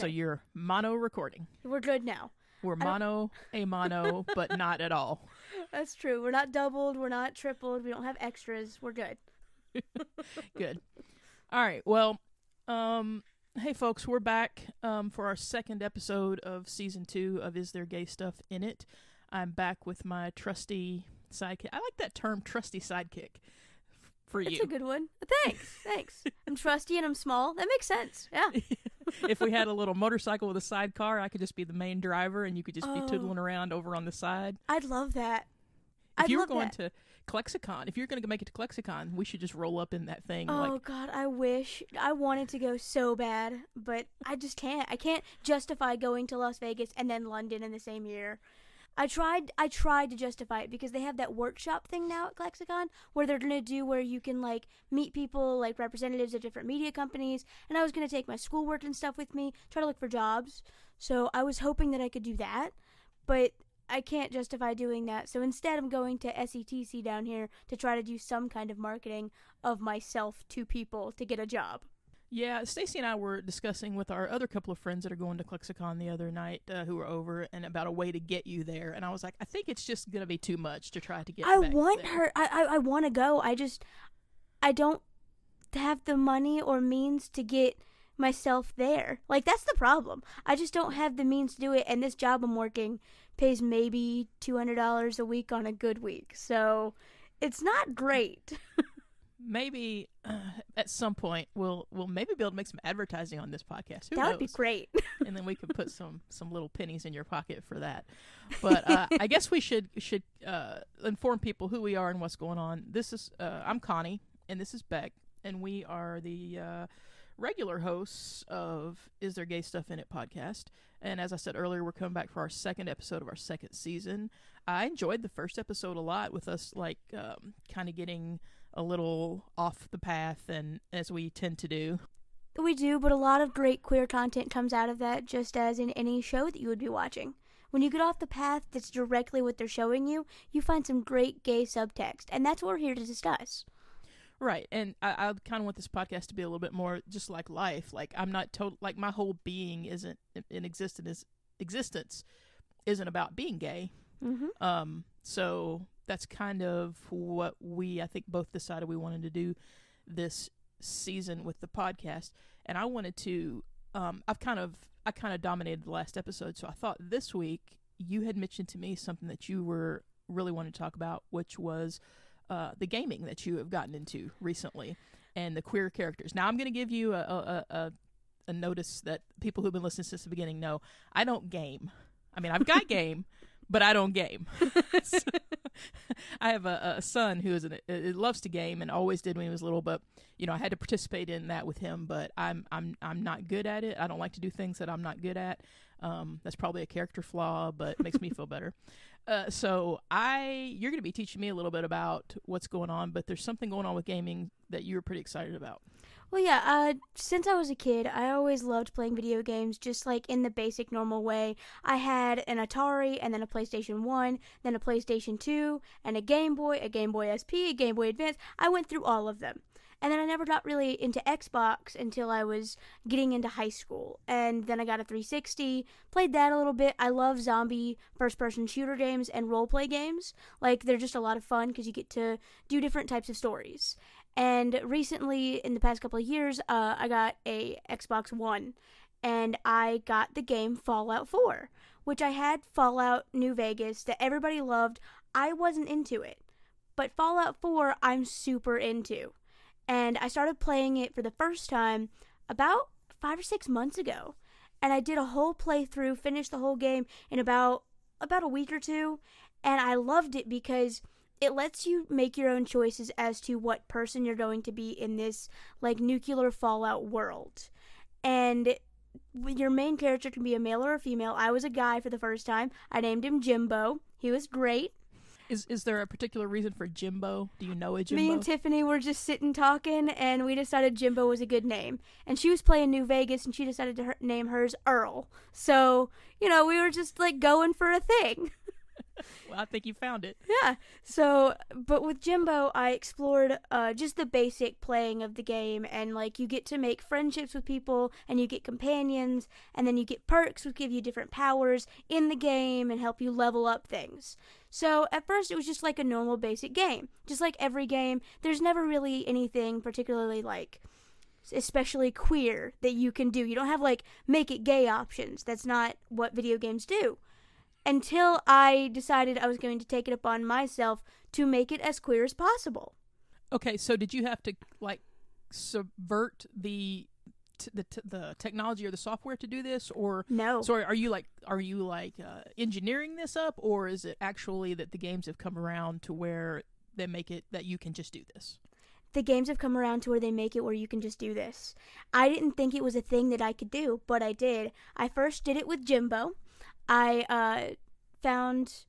So you're mono recording. We're good now. We're mono, a mono, but not at all. That's true. We're not doubled. We're not tripled. We don't have extras. We're good. Good. All right. Well, um, hey folks, we're back um, for our second episode of season two of Is There Gay Stuff in It? I'm back with my trusty sidekick. I like that term, trusty sidekick, for It's you. a good one. Thanks. Thanks. I'm trusty and I'm small. That makes sense. Yeah. If we had a little motorcycle with a sidecar, I could just be the main driver, and you could just be Oh. tootling around over on the side. I'd love that. If I'd you were going that. to ClexaCon, if you're going to make it to ClexaCon, we should just roll up in that thing. Oh like, God, I wish I wanted to go so bad, but I just can't. I can't justify going to Las Vegas and then London in the same year. I tried. I tried to justify it because they have that workshop thing now at ClexaCon where they're gonna do where you can like meet people like representatives of different media companies, and I was gonna take my schoolwork and stuff with me, try to look for jobs. So I was hoping that I could do that, but I can't justify doing that. So instead, I'm going to SETC down here to try to do some kind of marketing of myself to people to get a job. Yeah, Stacy and I were discussing with our other couple of friends that are going to ClexaCon the other night, uh, who were over, and about a way to get you there. And I was like, I think it's just gonna be too much to try to get. I want there. her. I I, I want to go. I just I don't have the money or means to get myself there. Like that's the problem. I just don't have the means to do it. And this job I'm working pays maybe two hundred dollars a week on a good week. So it's not great. Maybe uh, at some point we'll we'll maybe be able to make some advertising on this podcast. Who that would be great. and then we could put some some little pennies in your pocket for that. But uh, I guess we should should uh, inform people who we are and what's going on. This is uh, I'm Connie and this is Beck, and we are the uh, regular hosts of Is There Gay Stuff in It podcast. And as I said earlier, we're coming back for our second episode of our second season. I enjoyed the first episode a lot with us like um, kind of getting a little off the path and as we tend to do. we do, but a lot of great queer content comes out of that, just as in any show that you would be watching. When you get off the path that's directly what they're showing you, you find some great gay subtext, and that's what we're here to discuss. Right, and I, I kind of want this podcast to be a little bit more just like life. Like I'm not total. Like my whole being isn't in existence. Existence isn't about being gay. Mm-hmm. Um, so that's kind of what we I think both decided we wanted to do this season with the podcast. And I wanted to. Um, I've kind of I kind of dominated the last episode, so I thought this week you had mentioned to me something that you were really wanting to talk about, which was uh, the gaming that you have gotten into recently and the queer characters. Now I'm going to give you a, a, a, a notice that people who've been listening since the beginning know I don't game. I mean, I've got game, but I don't game. So, I have a, a son who is an, uh, loves to game and always did when he was little, but you know I had to participate in that with him. But I'm I'm I'm not good at it. I don't like to do things that I'm not good at. Um, that's probably a character flaw, but makes me feel better. Uh, so I, you're going to be teaching me a little bit about what's going on, but there's something going on with gaming that you're pretty excited about. Well, yeah, uh, since I was a kid, I always loved playing video games just like in the basic normal way. I had an Atari and then a PlayStation 1, then a PlayStation 2, and a Game Boy, a Game Boy SP, a Game Boy Advance. I went through all of them. And then I never got really into Xbox until I was getting into high school. And then I got a 360, played that a little bit. I love zombie first person shooter games and role play games. Like, they're just a lot of fun because you get to do different types of stories. And recently, in the past couple of years, uh, I got a Xbox One, and I got the game Fallout 4, which I had Fallout New Vegas that everybody loved. I wasn't into it, but Fallout 4 I'm super into, and I started playing it for the first time about five or six months ago, and I did a whole playthrough, finished the whole game in about about a week or two, and I loved it because it lets you make your own choices as to what person you're going to be in this like nuclear fallout world. And your main character can be a male or a female. I was a guy for the first time. I named him jimbo. He was great. Is is there a particular reason for Jimbo? Do you know a Jimbo? me and tiffany were just sitting talking and we decided jimbo was a good name. And she was playing new vegas and she decided to her- name hers earl. So you know we were just like going for a thing well, I think you found it. Yeah. So, but with Jimbo, I explored uh, just the basic playing of the game, and like you get to make friendships with people, and you get companions, and then you get perks which give you different powers in the game and help you level up things. So at first, it was just like a normal basic game, just like every game. There's never really anything particularly like especially queer that you can do. You don't have like make it gay options. That's not what video games do until I decided I was going to take it upon myself to make it as queer as possible. Okay, so did you have to like subvert the t- the t- the technology or the software to do this, or No. sorry, are you like are you like uh, engineering this up, or is it actually that the games have come around to where they make it that you can just do this? the games have come around to where they make it where you can just do this. I didn't think it was a thing that I could do, but I did. I first did it with Jimbo. I uh, found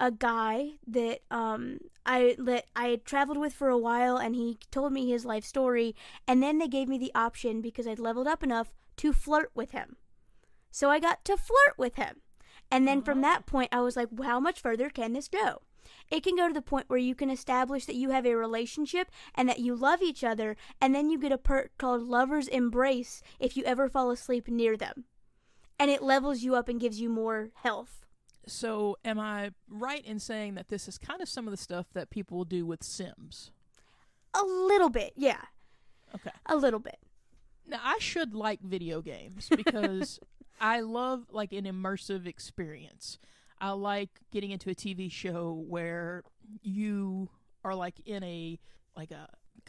a guy that um, I that I had traveled with for a while, and he told me his life story. And then they gave me the option because I'd leveled up enough to flirt with him. So I got to flirt with him. And then from that point, I was like, well, how much further can this go? It can go to the point where you can establish that you have a relationship and that you love each other, and then you get a perk called Lover's Embrace if you ever fall asleep near them. And it levels you up and gives you more health. So, am I right in saying that this is kind of some of the stuff that people will do with Sims? A little bit, yeah. Okay. A little bit. Now, I should like video games because I love like an immersive experience. I like getting into a TV show where you are like in a like a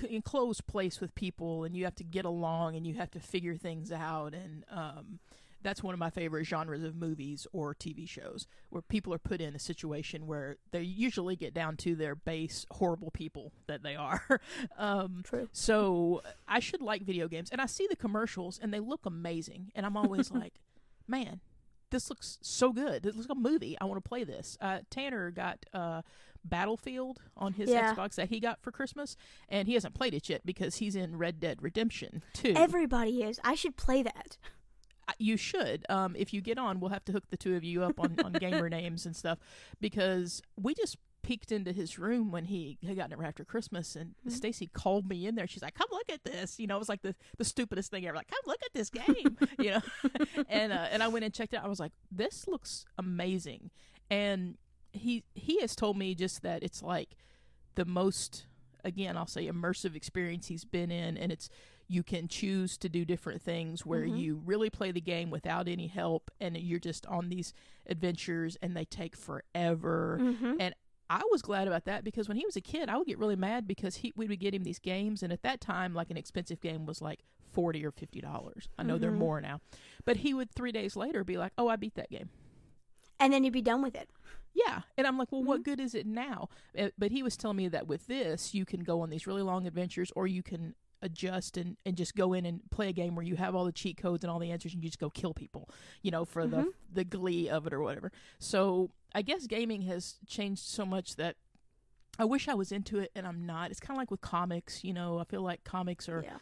enclosed place with people and you have to get along and you have to figure things out and um that's one of my favorite genres of movies or TV shows where people are put in a situation where they usually get down to their base horrible people that they are. um, True. so I should like video games, and I see the commercials, and they look amazing, and I'm always like, man, this looks so good. This looks like a movie. I want to play this. Uh, Tanner got uh, Battlefield on his Yeah. Xbox that he got for Christmas, and he hasn't played it yet because he's in Red Dead Redemption 2. Everybody is. I should play that. You should. Um, if you get on, we'll have to hook the two of you up on, on gamer names and stuff because we just peeked into his room when he had gotten it right after Christmas, and Mhm. Stacy called me in there. She's like, "Come look at this," you know. It was like the the stupidest thing ever. Like, "Come look at this game," you know. and uh, and I went and checked it. out. I was like, "This looks amazing," and he he has told me just that it's like the most again I'll say immersive experience he's been in, and it's you can choose to do different things where Mhm. you really play the game without any help and you're just on these adventures and they take forever Mm-hmm. I was glad about that because when he was a kid, I would get really mad because he we would get him these games, and at that time, like an expensive game was like forty or fifty dollars. I know they're Mhm. more now, but he would three days later be like, "Oh, I beat that game." And then you'd be done with it. Yeah, and I'm like, "Well, what Mhm. good is it now?" Uh, But he was telling me that with this, you can go on these really long adventures, or you can adjust and, and just go in and play a game where you have all the cheat codes and all the answers and you just go kill people, you know, for the Mhm. the glee of it or whatever. So I guess gaming has changed so much that I wish I was into it and I'm not. It's kind of like with comics, you know. I feel like comics are Yeah.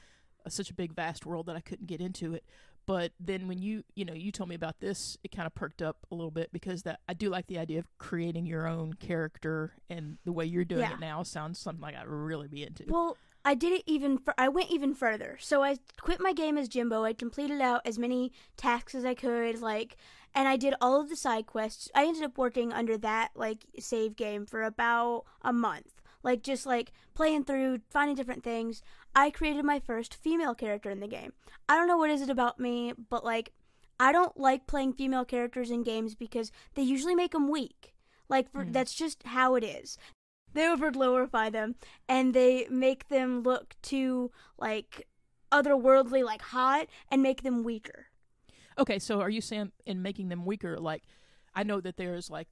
such a big vast world that I couldn't get into it. But then when you you know you told me about this, it kind of perked up a little bit because that I do like the idea of creating your own character and the way you're doing Yeah. it now sounds something like I'd really be into. Well, I did it even. Fur- I went even further. So I quit my game as Jimbo. I completed out as many tasks as I could, like, and I did all of the side quests. I ended up working under that like save game for about a month, like just like playing through, finding different things. I created my first female character in the game. I don't know what is it about me, but like, I don't like playing female characters in games because they usually make them weak. Like, for, Mm. that's just how it is. They over glorify them and they make them look too like otherworldly like hot and make them weaker Okay, so are you saying in making them weaker, like I know that there's like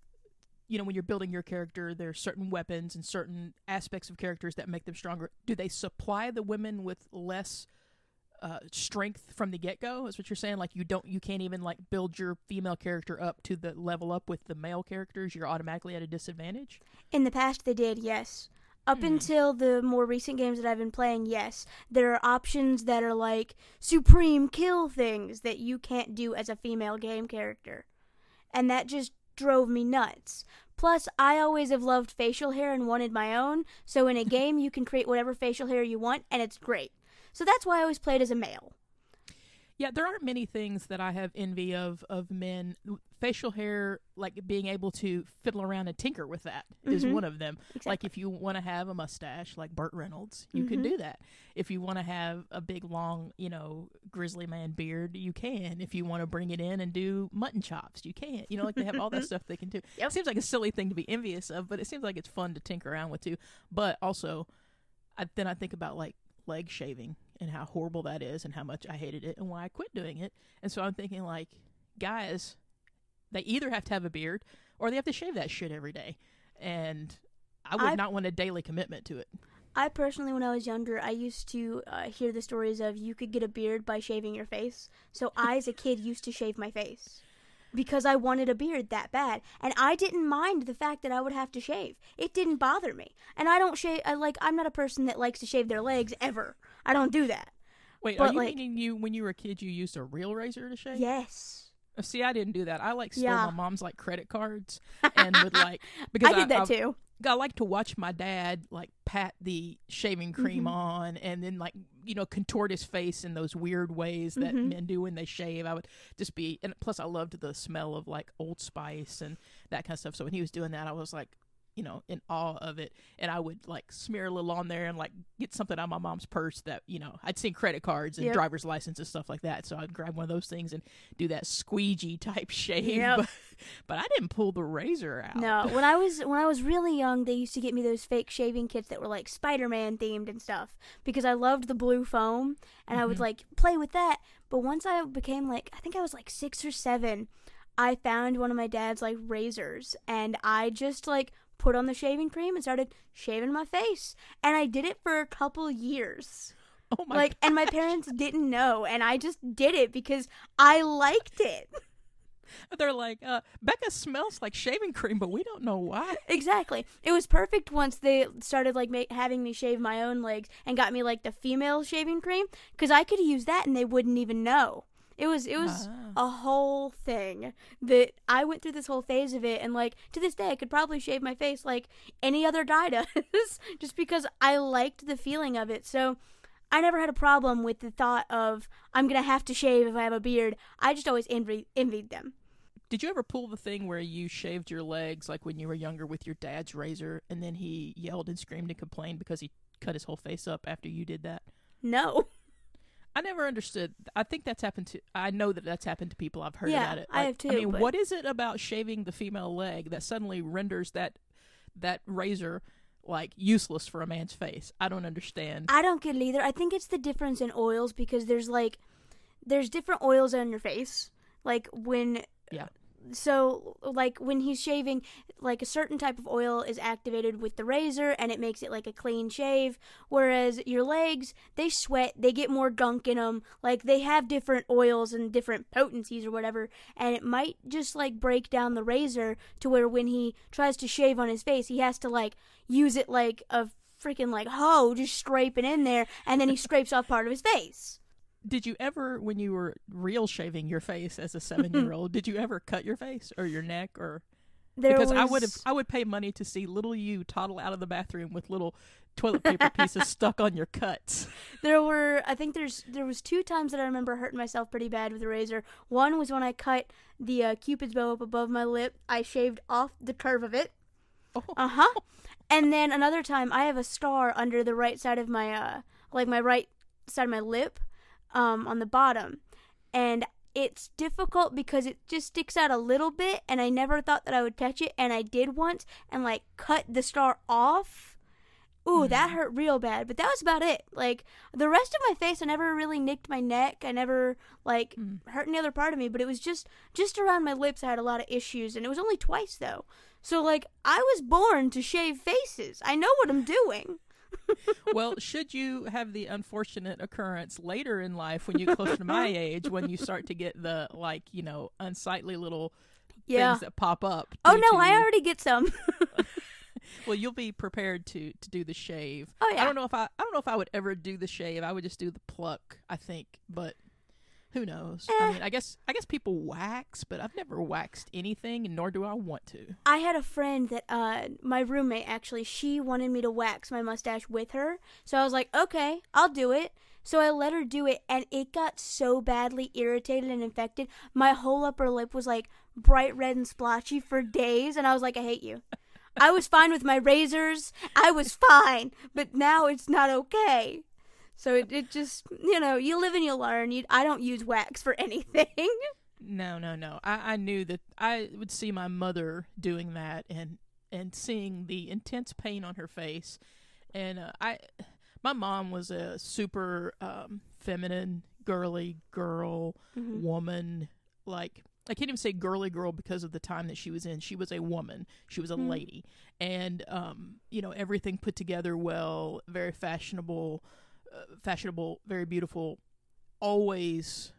you know, when you're building your character, there's certain weapons and certain aspects of characters that make them stronger. Do they supply the women with less uh, strength from the get go? Is what you're saying? Like you don't, you can't even like build your female character up to the level up with the male characters. You're automatically at a disadvantage. in the past they did yes up Hmm. until the more recent games that i've been playing yes there are options that are like supreme kill things that you can't do as a female game character and that just drove me nuts Plus, I always have loved facial hair and wanted my own. So in a game, you can create whatever facial hair you want, and it's great. So that's why I always played as a male. Yeah, there aren't many things that I have envy of of men. Facial hair, like being able to fiddle around and tinker with that, is Mhm. one of them. Exactly. Like if you want to have a mustache, like Burt Reynolds, you can Mhm. do that. If you want to have a big, long, you know, grizzly man beard, you can. If you want to bring it in and do mutton chops, you can. You know, like they have all that stuff they can do. Yep. It seems like a silly thing to be envious of, but it seems like it's fun to tinker around with too. But also, I, then I think about like leg shaving and how horrible that is and how much I hated it and why I quit doing it. And so I'm thinking like, guys, they either have to have a beard or they have to shave that shit every day. And I would I- not want a daily commitment to it. I personally, when I was younger, I used to uh, hear the stories of you could get a beard by shaving your face. So I, as a kid, used to shave my face because I wanted a beard that bad, and I didn't mind the fact that I would have to shave. It didn't bother me, and I don't shave. I like. I'm not a person that likes to shave their legs ever. I don't do that. Wait, But, are you like- meaning you when you were a kid you used a real razor to shave? Yes, See, I didn't do that. I like stole Yeah. my mom's like credit cards and would like because I did that I, too. I like to watch my dad like pat the shaving cream Mhm. on and then like you know contort his face in those weird ways that Mhm. men do when they shave. I would just be and plus I loved the smell of like Old Spice and that kind of stuff. So when he was doing that, I was like you know in awe of it and I would like smear a little on there and like get something out of my mom's purse that you know I'd seen credit cards and Yep. driver's license and stuff like that. So I'd grab one of those things and do that squeegee type shave. Yep. But, but I didn't pull the razor out. No, when I was when I was really young, they used to get me those fake shaving kits that were like Spider-Man themed and stuff because I loved the blue foam and I would Mhm. like play with that. But once I became like I think I was like 6 or 7, I found one of my dad's like razors and I just like put on the shaving cream and started shaving my face. And I did it for a couple years. Oh my like and my parents didn't know and I just did it because I liked it. They're like, uh, Becca smells like shaving cream, but we don't know why. Exactly. It was perfect once they started like ma- having me shave my own legs and got me like the female shaving cream because I could use that and they wouldn't even know. It was it was Ah. a whole thing that I went through this whole phase of it and like to this day I could probably shave my face like any other guy does just because I liked the feeling of it. So I never had a problem with the thought of I'm gonna have to shave if I have a beard. I just always envy- envied them. Did you ever pull the thing where you shaved your legs like when you were younger with your dad's razor and then he yelled and screamed and complained because he cut his whole face up after you did that? No. I never understood. I think that's happened to. I know that that's happened to people. I've heard Yeah, about it. I have too. I mean, but- what is it about shaving the female leg that suddenly renders that that razor like useless for a man's face? I don't understand. I don't get it either. I think it's the difference in oils because there's like there's different oils on your face. Like when Yeah. So like when he's shaving like a certain type of oil is activated with the razor and it makes it like a clean shave whereas your legs they sweat, they get more gunk in them. Like they have different oils and different potencies or whatever and it might just like break down the razor to where when he tries to shave on his face, he has to like use it like a freaking like hoe just scraping in there and then he scrapes off part of his face. Did you ever, when you were real shaving your face as a seven-year-old, did you ever cut your face or your neck or? There because I would have, I would pay money to see little you toddle out of the bathroom with little toilet paper pieces stuck on your cuts. There were I think there's there was two times that I remember hurting myself pretty bad with a razor. One was when I cut the uh, cupid's bow up above my lip. I shaved off the curve of it. Oh, Uh-huh. And then another time I have a star under the right side of my uh like my right side of my lip um on the bottom. And it's difficult because it just sticks out a little bit and I never thought that I would touch it and I did once and like cut the star off. Ooh, that Mhm. hurt real bad, but that was about it. Like the rest of my face I never really nicked my neck. I never like Mm. hurt any other part of me, but it was just just around my lips I had a lot of issues and it was only twice though. So like I was born to shave faces. I know what I'm doing. Well, should you have the unfortunate occurrence later in life when you get closer to my age, when you start to get the like you know unsightly little Yeah. things that pop up? Oh no, I already get some. Well, you'll be prepared to to do the shave. Oh, yeah. I don't know if I I don't know if I would ever do the shave. I would just do the pluck. I think, but Who knows? Eh. I mean, I guess I guess people wax, but I've never waxed anything, and nor do I want to. I had a friend that uh my roommate actually she wanted me to wax my mustache with her. So I was like, "Okay, I'll do it." So I let her do it and it got so badly irritated and infected. My whole upper lip was like bright red and splotchy for days and I was like, "I hate you." I was fine with my razors. I was fine, but now it's not okay. So it, it just, you know, you live and you learn. You, I don't use wax for anything. No, no, no. I, I knew that I would see my mother doing that and and seeing the intense pain on her face, and uh, I, my mom was a super um, feminine, girly girl, Mhm. woman. Like I can't even say girly girl because of the time that she was in. She was a woman. She was a Mhm. lady, and um, you know everything put together well, very fashionable, uh, fashionable, very beautiful, always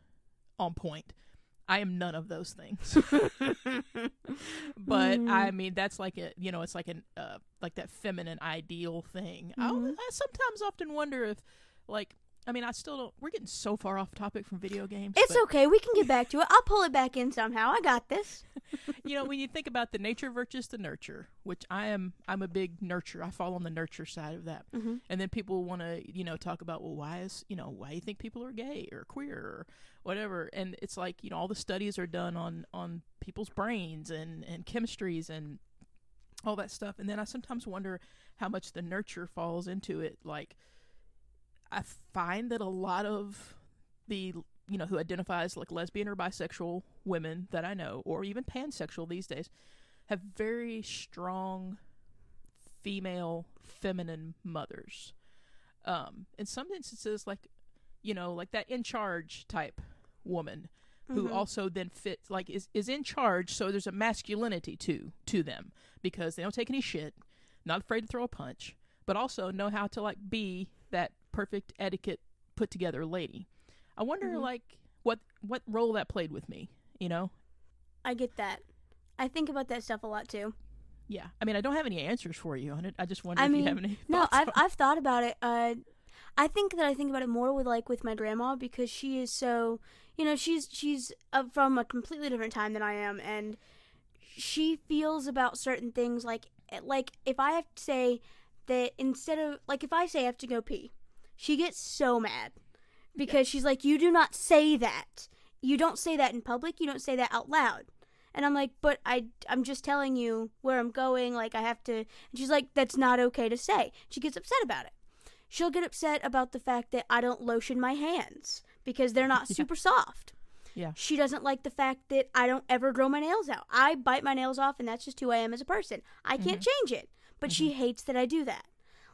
on point. I am none of those things. but Mm. I mean that's like a you know it's like an uh, like that feminine ideal thing. I'll- Mhm. I sometimes often wonder if like I mean I still don't. We're getting so far off topic from video games. It's but, okay. We can get back to it. I'll pull it back in somehow. I got this. You know when you think about the nature versus the nurture, which I am I'm a big nurture. I fall on the nurture side of that. Mm-hmm. And then people want to, you know, talk about, well, why is, you know, why do you think people are gay or queer or whatever? And it's like, you know, all the studies are done on on people's brains and and chemistries and all that stuff. And then I sometimes wonder how much the nurture falls into it. Like, I find that a lot of the you know who identifies like lesbian or bisexual women that I know, or even pansexual these days, have very strong female feminine mothers. Um, in some instances, like you know, like that in charge type woman who Mhm. also then fits like is is in charge. So there's a masculinity to to them because they don't take any shit, not afraid to throw a punch, but also know how to like be that perfect etiquette put together lady. I wonder Mhm. like what what role that played with me. You know, I get that. I think about that stuff a lot too. yeah. I mean, I don't have any answers for you on it. I just wonder I if mean, you have any. No, I've I've thought about it. Uh, I think that I think about it more with like with my grandma because she is so you know she's she's uh, from a completely different time than I am, and she feels about certain things like like if I have to say that instead of like if I say I have to go pee, she gets so mad because she's like you do not say that. You don't say that in public. You don't say that out loud. And I'm like, but I, I'm just telling you where I'm going. Like, I have to. And she's like, that's not okay to say. She gets upset about it. She'll get upset about the fact that I don't lotion my hands because they're not super soft. Yeah. She doesn't like the fact that I don't ever grow my nails out. I bite my nails off, and that's just who I am as a person. I can't mm-hmm. change it. But she mm-hmm. hates that I do that.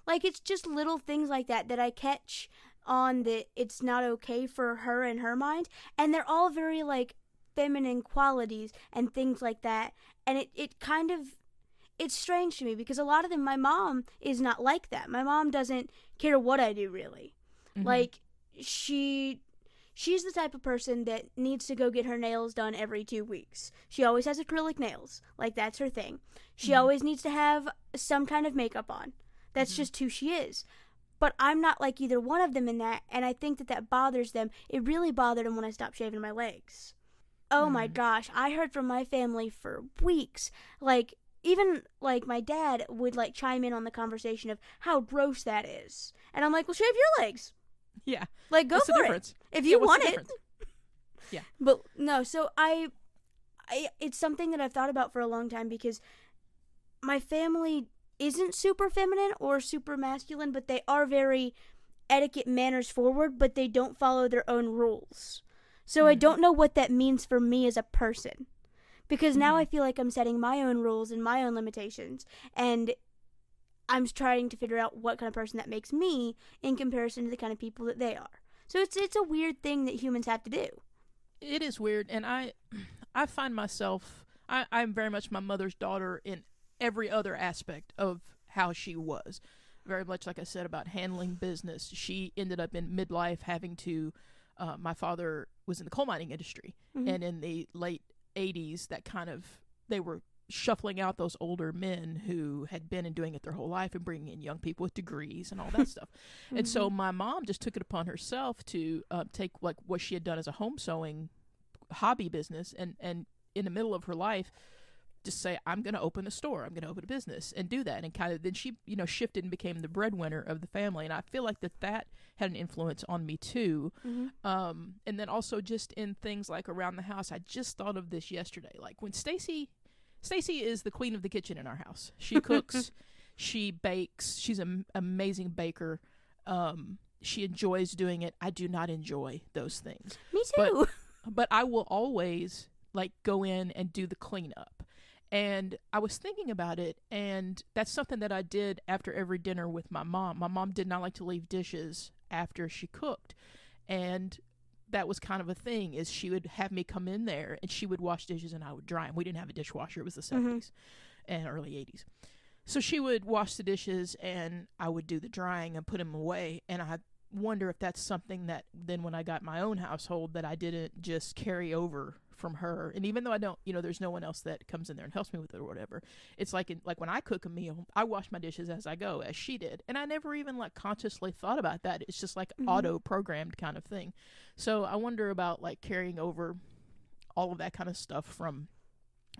Like, it's just little things like that that I catch on that it's not okay for her in her mind. And they're all very, like, feminine qualities and things like that. And it, it kind of it's strange to me because a lot of them my mom is not like that. My mom doesn't care what I do really. Mhm. Like she she's the type of person that needs to go get her nails done every 2 weeks. She always has acrylic nails. Like that's her thing. She Mhm. always needs to have some kind of makeup on. That's Mhm. just who she is. But I'm not like either one of them in that, and I think that that bothers them. It really bothered them when I stopped shaving my legs. Oh my Mhm. gosh, I heard from my family for weeks. Like, even like my dad would like chime in on the conversation of how gross that is. And I'm like, well, shave your legs. yeah. Like, go What's for it. If you what's want it. Yeah. But no, so I, I, it's something that I've thought about for a long time because my family isn't super feminine or super masculine, but they are very etiquette manners forward, but they don't follow their own rules. So I Mhm. don't know what that means for me as a person. Because now Mhm. I feel like I'm setting my own rules and my own limitations and I'm trying to figure out what kind of person that makes me in comparison to the kind of people that they are. So it's it's a weird thing that humans have to do. it is weird and i i find myself i i'm very much my mother's daughter in every other aspect of how she was very much like i said about handling business she ended up in midlife having to uh, my father was in the coal mining industry Mhm. and in the late 80s that kind of they were shuffling out those older men who had been and doing it their whole life and bringing in young people with degrees and all that stuff. And so my mom just took it upon herself to uh, take like what she had done as a home sewing hobby business and and in the middle of her life just say i'm going to open a store i'm going to open a business and do that and kind of then she you know shifted and became the breadwinner of the family and i feel like that that had an influence on me too Mhm. um and then also just in things like around the house i just thought of this yesterday like when stacy stacy is the queen of the kitchen in our house she cooks she bakes she's an amazing baker um she enjoys doing it i do not enjoy those things Me But- too. but I will always like go in and do the cleanup. And I was thinking about it, and that's something that I did after every dinner with my mom. My mom did not like to leave dishes after she cooked, and that was kind of a thing. Is she would have me come in there, and she would wash dishes, and I would dry them. We didn't have a dishwasher; it was the mm-hmm. 70s and early eighties. So she would wash the dishes, and I would do the drying and put them away. And I wonder if that's something that then when I got my own household that I didn't just carry over from her. And even though I don't, you know, there's no one else that comes in there and helps me with it or whatever. It's like in, like when I cook a meal, I wash my dishes as I go, as she did, and I never even like consciously thought about that. It's just like Mhm. auto programmed kind of thing. So I wonder about like carrying over all of that kind of stuff from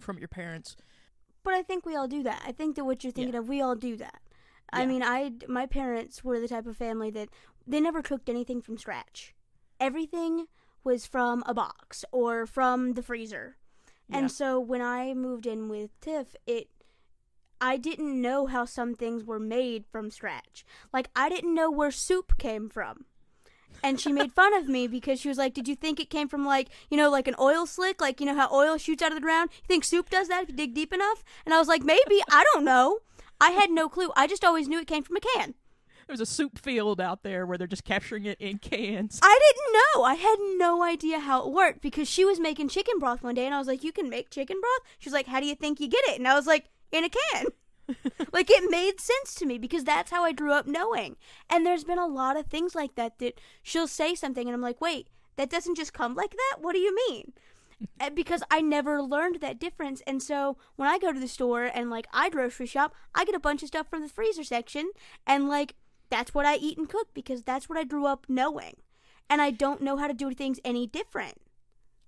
from your parents. But I think we all do that. I think that what you're thinking of, we all do that. I mean, I my parents were the type of family that they never cooked anything from scratch. Everything was from a box or from the freezer. Yeah. And so when I moved in with Tiff, it I didn't know how some things were made from scratch. Like I didn't know where soup came from. And she made fun of me because she was like, "Did you think it came from like, you know, like an oil slick, like you know how oil shoots out of the ground? You think soup does that if you dig deep enough?" And I was like, "Maybe, I don't know." I had no clue. I just always knew it came from a can. There's a soup field out there where they're just capturing it in cans. I didn't know. I had no idea how it worked because she was making chicken broth one day and I was like, You can make chicken broth? She was like, How do you think you get it? And I was like, In a can. like it made sense to me because that's how I grew up knowing. And there's been a lot of things like that that she'll say something and I'm like, Wait, that doesn't just come like that? What do you mean? Because I never learned that difference. And so when I go to the store and like I grocery shop, I get a bunch of stuff from the freezer section and like that's what I eat and cook because that's what I grew up knowing. And I don't know how to do things any different.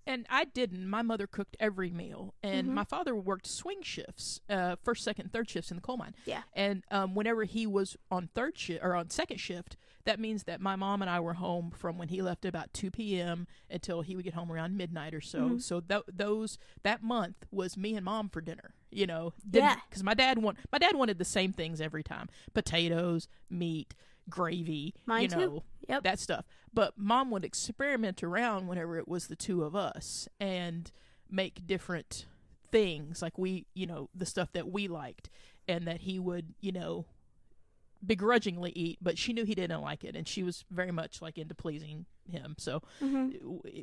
And I didn't. My mother cooked every meal, and Mhm. my father worked swing shifts, uh, first, second, third shifts in the coal mine. Yeah. And um, whenever he was on third shift or on second shift, that means that my mom and I were home from when he left about two p.m. until he would get home around midnight or so. Mhm. So th- those that month was me and mom for dinner. You know, Yeah. Because my dad want my dad wanted the same things every time: potatoes, meat, gravy. Mine you too. know, Yep. that stuff. But mom would experiment around whenever it was the two of us and make different things like we, you know, the stuff that we liked and that he would, you know, begrudgingly eat, but she knew he didn't like it and she was very much like into pleasing him. So, hmm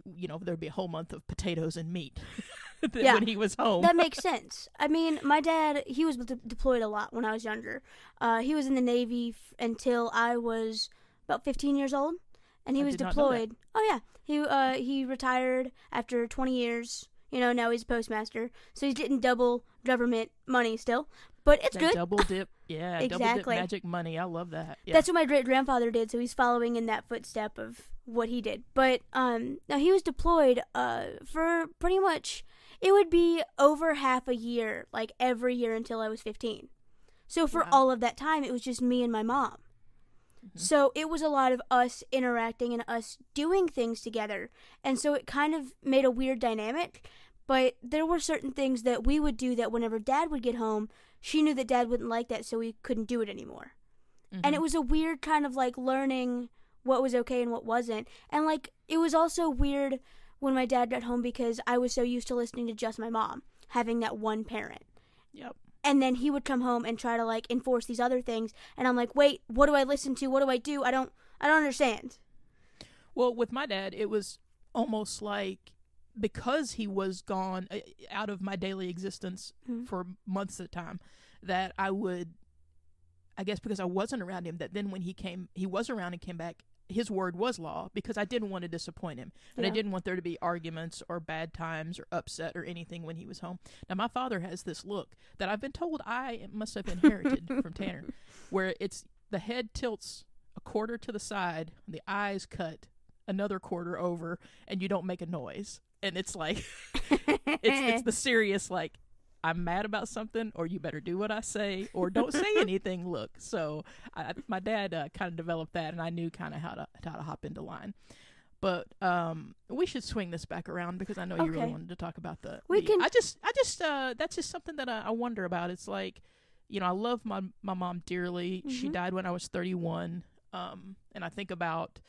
you know, there'd be a whole month of potatoes and meat Yeah. when he was home. That makes sense. I mean, my dad, he was de- deployed a lot when I was younger. Uh, he was in the Navy f- until I was about 15 years old. And he I was did not know that. deployed. Oh, yeah. He, uh, he retired after 20 years. You know, now he's a postmaster. So he's getting double government money still. But it's That good. double dip, yeah, double dip Exactly. magic money. I love that. Yeah. That's what my great grandfather did, so he's following in that footstep of what he did. But um now he was deployed uh for pretty much it would be over half a year, like every year until I was 15. So for Wow. all of that time it was just me and my mom. Mhm. So it was a lot of us interacting and us doing things together. And so it kind of made a weird dynamic, but there were certain things that we would do that whenever dad would get home, she knew that dad wouldn't like that so we couldn't do it anymore and Mhm. it was a weird kind of like learning what was okay and what wasn't and like it was also weird when my dad got home because i was so used to listening to just my mom having that one parent Yep. and then he would come home and try to like enforce these other things and i'm like wait what do i listen to what do i do i don't i don't understand Well, with my dad, it was almost like because he was gone uh, out of my daily existence Mhm. for months at a time, that I would, I guess, because I wasn't around him, that then when he came, he was around and came back. His word was law because I didn't want to disappoint him. And I didn't want there to be arguments or bad times or upset or anything when he was home. Now, my father has this look that I've been told I must have inherited from Tanner, where it's the head tilts a quarter to the side, the eyes cut another quarter over, and you don't make a noise. And it's like, it's, it's the serious, like, I'm mad about something, or you better do what I say, or don't say anything. Look, so I, my dad uh, kind of developed that, and I knew kind of how to how to hop into line. But um, we should swing this back around because I know you really wanted to talk about the. We the- can- I just, I just, uh, that's just something that I, I wonder about. It's like, you know, I love my my mom dearly. She Mhm. died when I was 31, um, and I think about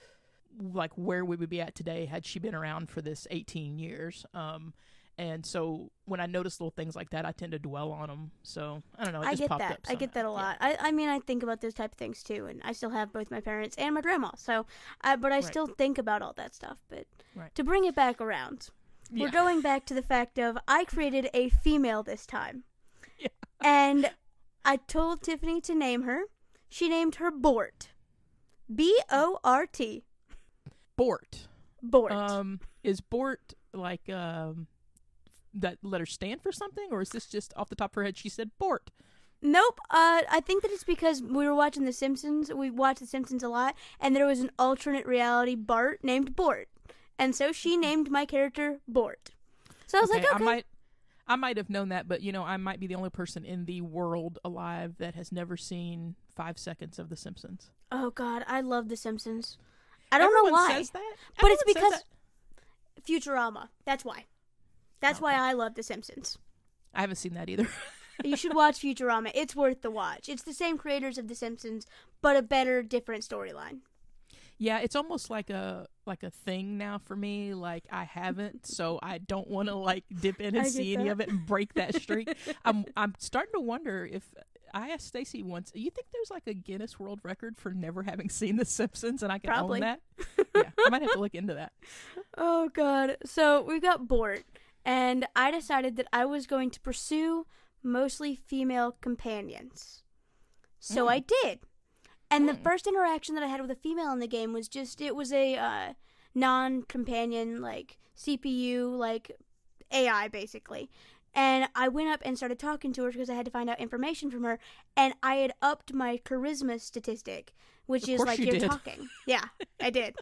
like where we would be at today had she been around for this 18 years. Um, and so when I notice little things like that, I tend to dwell on them. So I don't know. It I get that. I get that a somehow. Yeah. lot. I, I mean, I think about those type of things too, and I still have both my parents and my grandma. So, I, but I Right. still think about all that stuff. But Right. to bring it back around, we're going back to the fact of I created a female this time, Yeah. and I told Tiffany to name her. She named her Bort, B O R T, Bort. Bort. Um, is Bort like um that letter stand for something, or is this just off the top of her head? She said Bort. Nope. Uh, I think that it's because we were watching The Simpsons. We watched The Simpsons a lot, and there was an alternate reality Bart named Bort, and so she named my character Bort. So I was like, okay, I might, I might have known that, but you know, I might be the only person in the world alive that has never seen five seconds of The Simpsons. oh god, I love The Simpsons. I don't know why, but it's Everyone says because Futurama. That's why. That's why I love The Simpsons. I haven't seen that either. You should watch Futurama. It's worth the watch. It's the same creators of The Simpsons, but a better, different storyline. Yeah, it's almost like a like a thing now for me. Like I haven't, so I don't want to like dip in and see any of it and break that streak. I'm I'm starting to wonder if I asked Stacy once. You think there's like a Guinness World Record for never having seen The Simpsons, and I can Probably. own that? Yeah, I might have to look into that. Oh god. So we've got Bort, and I decided that I was going to pursue mostly female companions. So Mm. I did. And the Mm. first interaction that I had with a female in the game was just it was a uh, non-companion like CPU like AI basically. And I went up and started talking to her because I had to find out information from her and I had upped my charisma statistic, which Of is like you you're did. talking. Yeah, I did.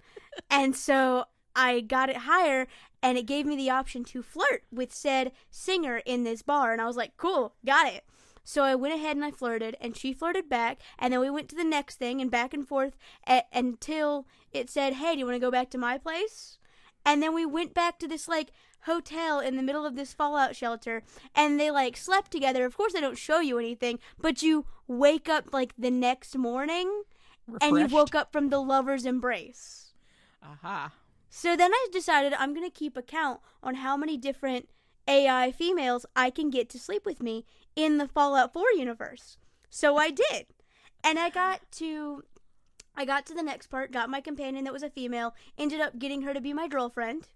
and so I got it higher and it gave me the option to flirt with said singer in this bar and I was like, "Cool, got it." So I went ahead and I flirted and she flirted back and then we went to the next thing and back and forth a- until it said, "Hey, do you want to go back to my place?" And then we went back to this like hotel in the middle of this fallout shelter and they like slept together. Of course they don't show you anything, but you wake up like the next morning and you woke up from the lover's embrace. Aha. So then I decided I'm going to keep a count on how many different AI females I can get to sleep with me in the Fallout 4 universe. So I did. And I got to I got to the next part, got my companion that was a female, ended up getting her to be my girlfriend.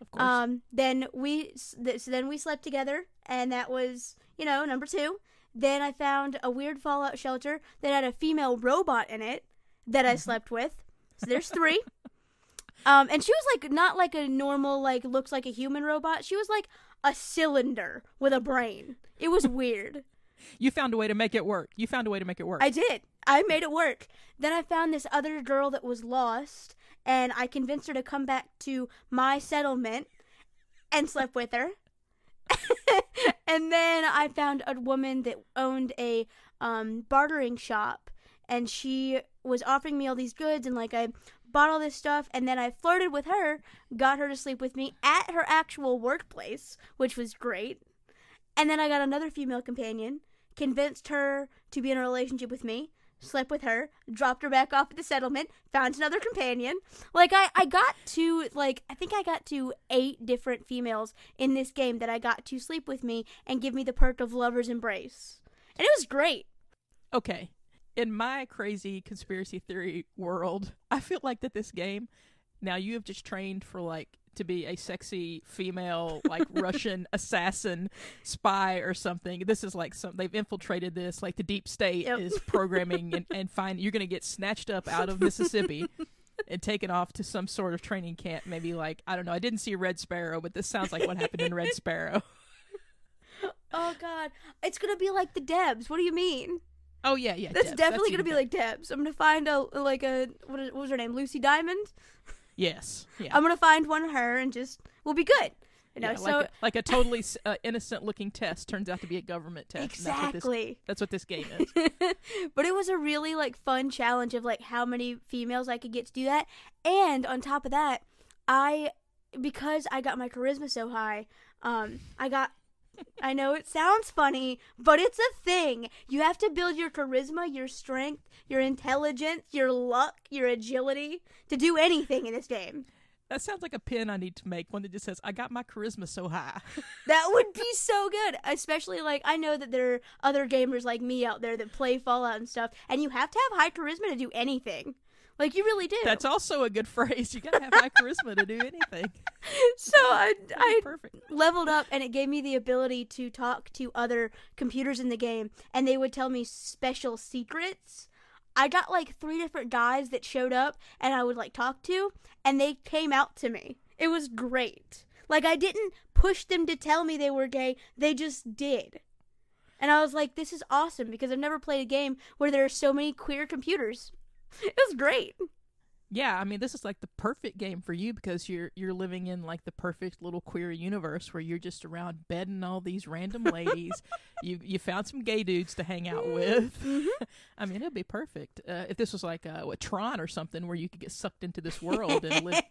Of course. Um then we so then we slept together and that was, you know, number 2. Then I found a weird Fallout shelter that had a female robot in it that I slept with. So there's 3. Um, and she was like not like a normal like looks like a human robot. She was like a cylinder with a brain. It was weird. you found a way to make it work. You found a way to make it work. I did. I made it work. Then I found this other girl that was lost, and I convinced her to come back to my settlement and slept with her. and then I found a woman that owned a um, bartering shop, and she was offering me all these goods, and like I bought all this stuff, and then I flirted with her, got her to sleep with me at her actual workplace, which was great. And then I got another female companion, convinced her to be in a relationship with me, slept with her, dropped her back off at the settlement, found another companion. Like I, I got to like I think I got to eight different females in this game that I got to sleep with me and give me the perk of lover's embrace. And it was great. okay. In my crazy conspiracy theory world, I feel like that this game now you have just trained for like to be a sexy female like Russian assassin spy or something. This is like some they've infiltrated this like the deep state Yep. is programming and, and find you're gonna get snatched up out of Mississippi and taken off to some sort of training camp. Maybe like I don't know. I didn't see Red Sparrow, but this sounds like what happened in Red Sparrow. Oh God, it's gonna be like the Debs. What do you mean? Oh yeah, yeah. That's Debs. definitely even gonna be better. like Debs. I'm gonna find a like a what, is, what was her name? Lucy Diamond. yes, yeah. I'm gonna find one of her and just we'll be good. You know, Yeah, so like, a, like a totally uh, innocent-looking test turns out to be a government test. exactly. That's what this, that's what this game is. but it was a really like fun challenge of like how many females I could get to do that. And on top of that, I because I got my charisma so high, um, I got I know it sounds funny, but it's a thing. You have to build your charisma, your strength, your intelligence, your luck, your agility to do anything in this game. That sounds like a pin I need to make. One that just says, "I got my charisma so high." That would be so good. Especially like I know that there are other gamers like me out there that play Fallout and stuff, and you have to have high charisma to do anything. Like you really do. That's also a good phrase. You gotta have high charisma to do anything. so I I Perfect. leveled up and it gave me the ability to talk to other computers in the game and they would tell me special secrets. I got like three different guys that showed up and I would like talk to and they came out to me. It was great. Like I didn't push them to tell me they were gay, they just did. And I was like, this is awesome because I've never played a game where there are so many queer computers. It was great. Yeah, I mean, this is like the perfect game for you because you're you're living in like the perfect little queer universe where you're just around bedding all these random ladies. you you found some gay dudes to hang out mm-hmm. with. Mm-hmm. I mean, it'd be perfect uh, if this was like a, what Tron or something where you could get sucked into this world and live,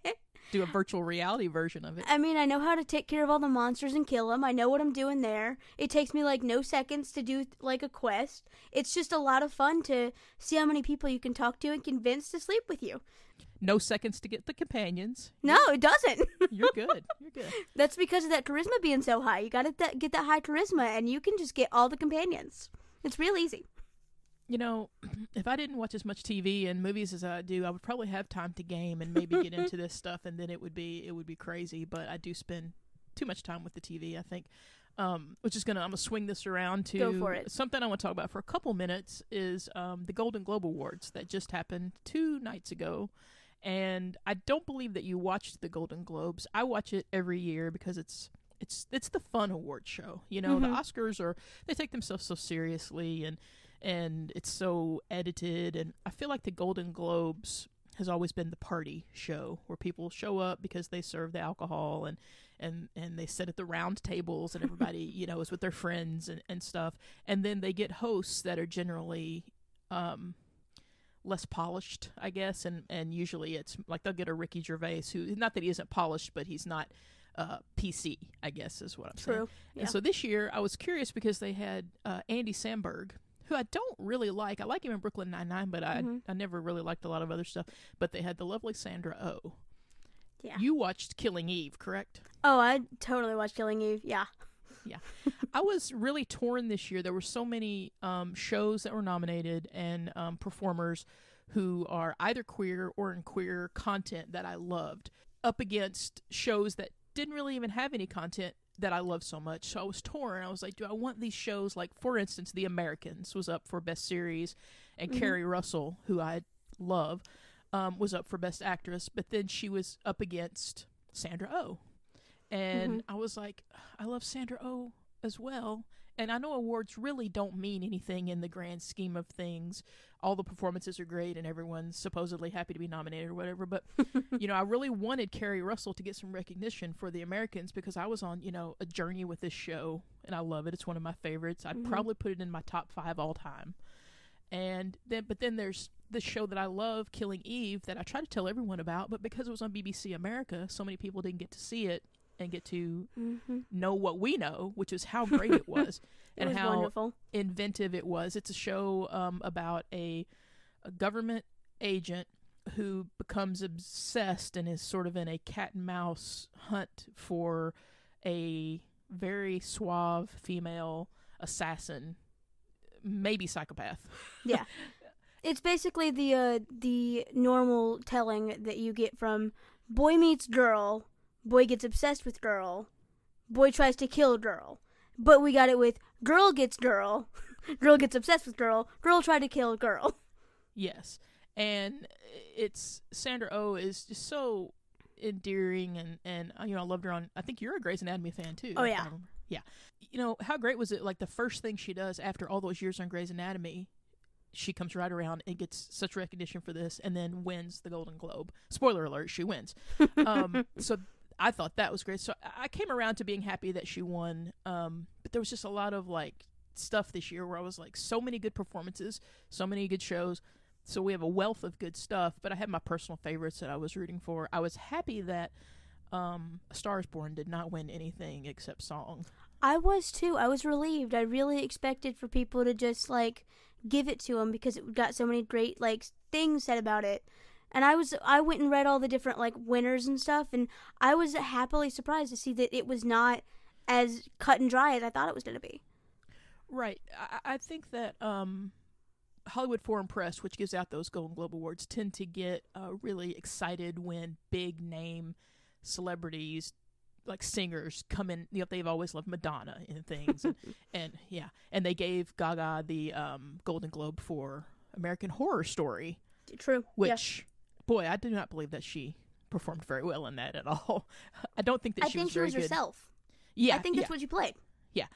do a virtual reality version of it. I mean, I know how to take care of all the monsters and kill them. I know what I'm doing there. It takes me like no seconds to do like a quest. It's just a lot of fun to see how many people you can talk to and convince to sleep with you. No seconds to get the companions. No, it doesn't. You're good. You're good. That's because of that charisma being so high. You got to th- get that high charisma, and you can just get all the companions. It's real easy. You know, if I didn't watch as much TV and movies as I do, I would probably have time to game and maybe get into this stuff, and then it would be it would be crazy. But I do spend too much time with the TV. I think, um, which is gonna I'm gonna swing this around to Go for it. something I want to talk about for a couple minutes is um, the Golden Globe Awards that just happened two nights ago. And I don't believe that you watched the Golden Globes. I watch it every year because it's it's it's the fun award show. You know, Mhm. the Oscars are they take themselves so seriously and and it's so edited and I feel like the Golden Globes has always been the party show where people show up because they serve the alcohol and and and they sit at the round tables and everybody you know is with their friends and, and stuff and then they get hosts that are generally um less polished i guess and and usually it's like they'll get a ricky gervais who not that he isn't polished but he's not uh pc i guess is what i'm saying True. Yeah. and so this year, I was curious because they had uh, Andy Samberg, who I don't really like. I like him in Brooklyn Nine Nine, but I Mhm. I never really liked a lot of other stuff. But they had the lovely Sandra O. oh Yeah. You watched Killing Eve, correct? Oh, I totally watched Killing Eve. Yeah. Yeah. I was really torn this year. There were so many um, shows that were nominated and um, performers who are either queer or in queer content that I loved, up against shows that didn't really even have any content that I love so much. So I was torn. I was like, do I want these shows? Like, for instance, The Americans was up for Best Series, and Mhm. Keri Russell, who I love, um, was up for Best Actress, but then she was up against Sandra O. Oh. And I was like, I love Sandra O oh as well. And I know awards really don't mean anything in the grand scheme of things. All the performances are great and everyone's supposedly happy to be nominated or whatever. But, you know, I really wanted Keri Russell to get some recognition for the Americans because I was on, you know, a journey with this show and I love it. It's one of my favorites. I'd Mhm. probably put it in my top five all time. And then, but then there's this show that I love, Killing Eve, that I try to tell everyone about, but because it was on BBC America, so many people didn't get to see it and get to Mm-hmm. know what we know, which is how great it was It and was how wonderful. inventive it was. It's a show um, about a, a government agent who becomes obsessed and is sort of in a cat and mouse hunt for a very suave female assassin, maybe psychopath. Yeah. It's basically the uh, the normal telling that you get from boy meets girl, boy gets obsessed with girl, boy tries to kill girl. But we got it with girl gets girl, girl gets obsessed with girl, girl tried to kill girl. Yes. And it's Sandra O oh is just so endearing and and uh, you know I loved her on. I think you're a Grey's Anatomy fan too. Oh yeah, yeah. You know how great was it? Like the first thing she does after all those years on Grey's Anatomy, she comes right around and gets such recognition for this, and then wins the Golden Globe. Spoiler alert: she wins. um, so I thought that was great. So I came around to being happy that she won. Um, but there was just a lot of like stuff this year where I was like, so many good performances, so many good shows. So we have a wealth of good stuff, but I had my personal favorites that I was rooting for. I was happy that um, A Star is Born did not win anything except song. I was too. I was relieved. I really expected for people to just like give it to him because it got so many great like things said about it. And I was I went and read all the different like winners and stuff and I was happily surprised to see that it was not as cut and dry as I thought it was going to be. Right. I, I think that um Hollywood Foreign Press, which gives out those Golden Globe Awards, tend to get uh, really excited when big name celebrities like singers come in. You know, they've always loved Madonna and things, and, and, yeah, and they gave Gaga the um, Golden Globe for American Horror Story. True. Which. Boy, I do not believe that she performed very well in that at all. I don't think that I she think was she was good. herself. Yeah, I think that's yeah. what you played. Yeah,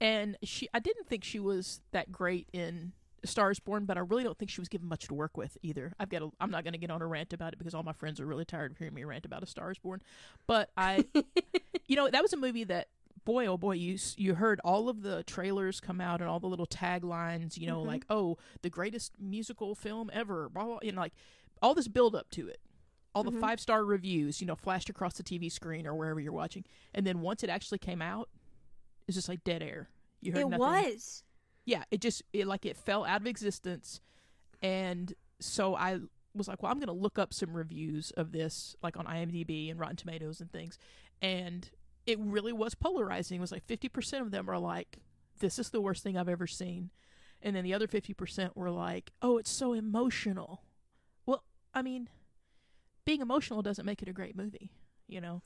and she. I didn't think she was that great in Stars Born, but I really don't think she was given much to work with either. I've got. A, I'm not going to get on a rant about it because all my friends are really tired of hearing me rant about A Stars Born. But I, you know, that was a movie that boy oh boy you you heard all of the trailers come out and all the little taglines you know Mhm. like oh the greatest musical film ever blah blah you know like all this build up to it. All the Mhm. five star reviews you know flashed across the TV screen or wherever you're watching. And then once it actually came out it's just like dead air. You heard It nothing. was. yeah it just it like it fell out of existence. And so i was like well i'm gonna look up some reviews of this like on imdb and rotten tomatoes and things. And it really was polarizing. It was like 50% of them are like this is the worst thing i've ever seen. And then the other 50% were like oh it's so emotional i mean being emotional doesn't make it a great movie you know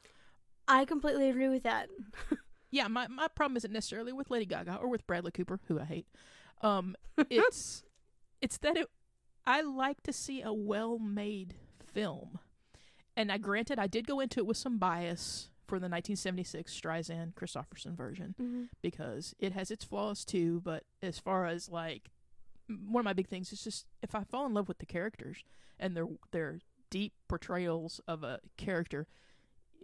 I completely agree with that. yeah, my my problem isn't necessarily with Lady Gaga or with Bradley Cooper, who I hate. Um, it's it's that it. I like to see a well-made film, and I granted I did go into it with some bias for the 1976 Streisand Christopherson version Mm-hmm. because it has its flaws too. But as far as like one of my big things is just if I fall in love with the characters and their their deep portrayals of a character,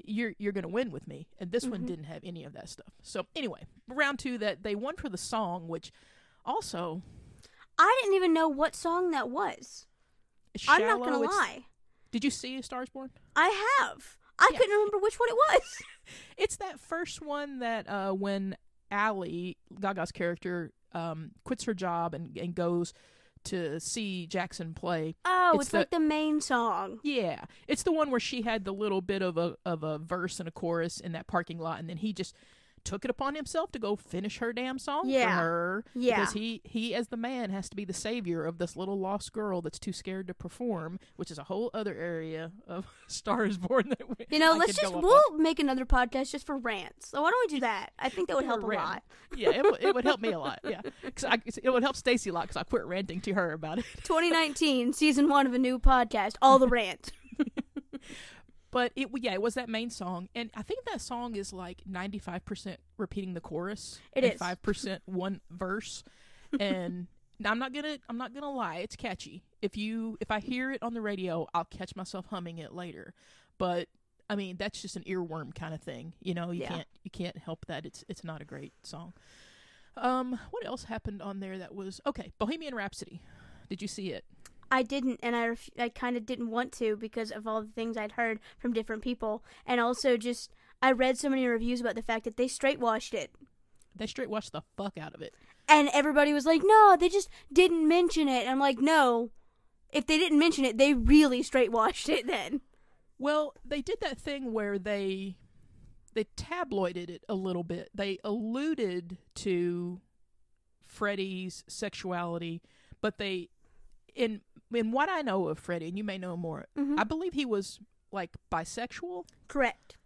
you're you're gonna win with me. And this one Mhm. didn't have any of that stuff. So anyway, round two that they won for the song, which also I didn't even know what song that was. I'm not gonna lie. Did you see A Stars Born? I have. I Yeah. couldn't remember which one it was. It's that first one that uh, when Ally Gaga's character um, quits her job and, and goes to see Jackson play. Oh, It's it's, the- like the main song. Yeah, it's the one where she had the little bit of a of a verse and a chorus in that parking lot, and then he just took it upon himself to go finish her damn song for Yeah. her. Yeah. because he he as the man has to be the savior of this little lost girl that's too scared to perform, which is a whole other area of Stars Born that we, You know, I let's just we'll make another podcast just for rants. So why don't we do that? I think that would help a rant. lot. Yeah, it, would- it would help me a lot. Yeah, 'Cause I, it would help Stacy a lot because I quit ranting to her about it. 2019, season one of a new podcast, all the rant. But it yeah, it was that main song, and I think that song is like ninety five percent repeating the chorus. It and is. five percent one verse, and I'm not gonna I'm not gonna lie, it's catchy. If you if I hear it on the radio, I'll catch myself humming it later. But I mean, that's just an earworm kind of thing. You know, you Yeah. can't you can't help that. It's it's not a great song. Um, what else happened on there that was okay? Bohemian Rhapsody. Did you see it? I didn't, and I ref- I kind of didn't want to because of all the things I'd heard from different people, and also just I read so many reviews about the fact that they straight washed it, They straight watched the fuck out of it. and everybody was like, "No, they just didn't mention it." And I'm like, "No, if they didn't mention it, they really straight washed it." Then Well, they did that thing where they they tabloided it a little bit. They alluded to Freddie's sexuality, but they in in what I know of Freddie, and you may know more, Mhm. I believe he was like bisexual. correct.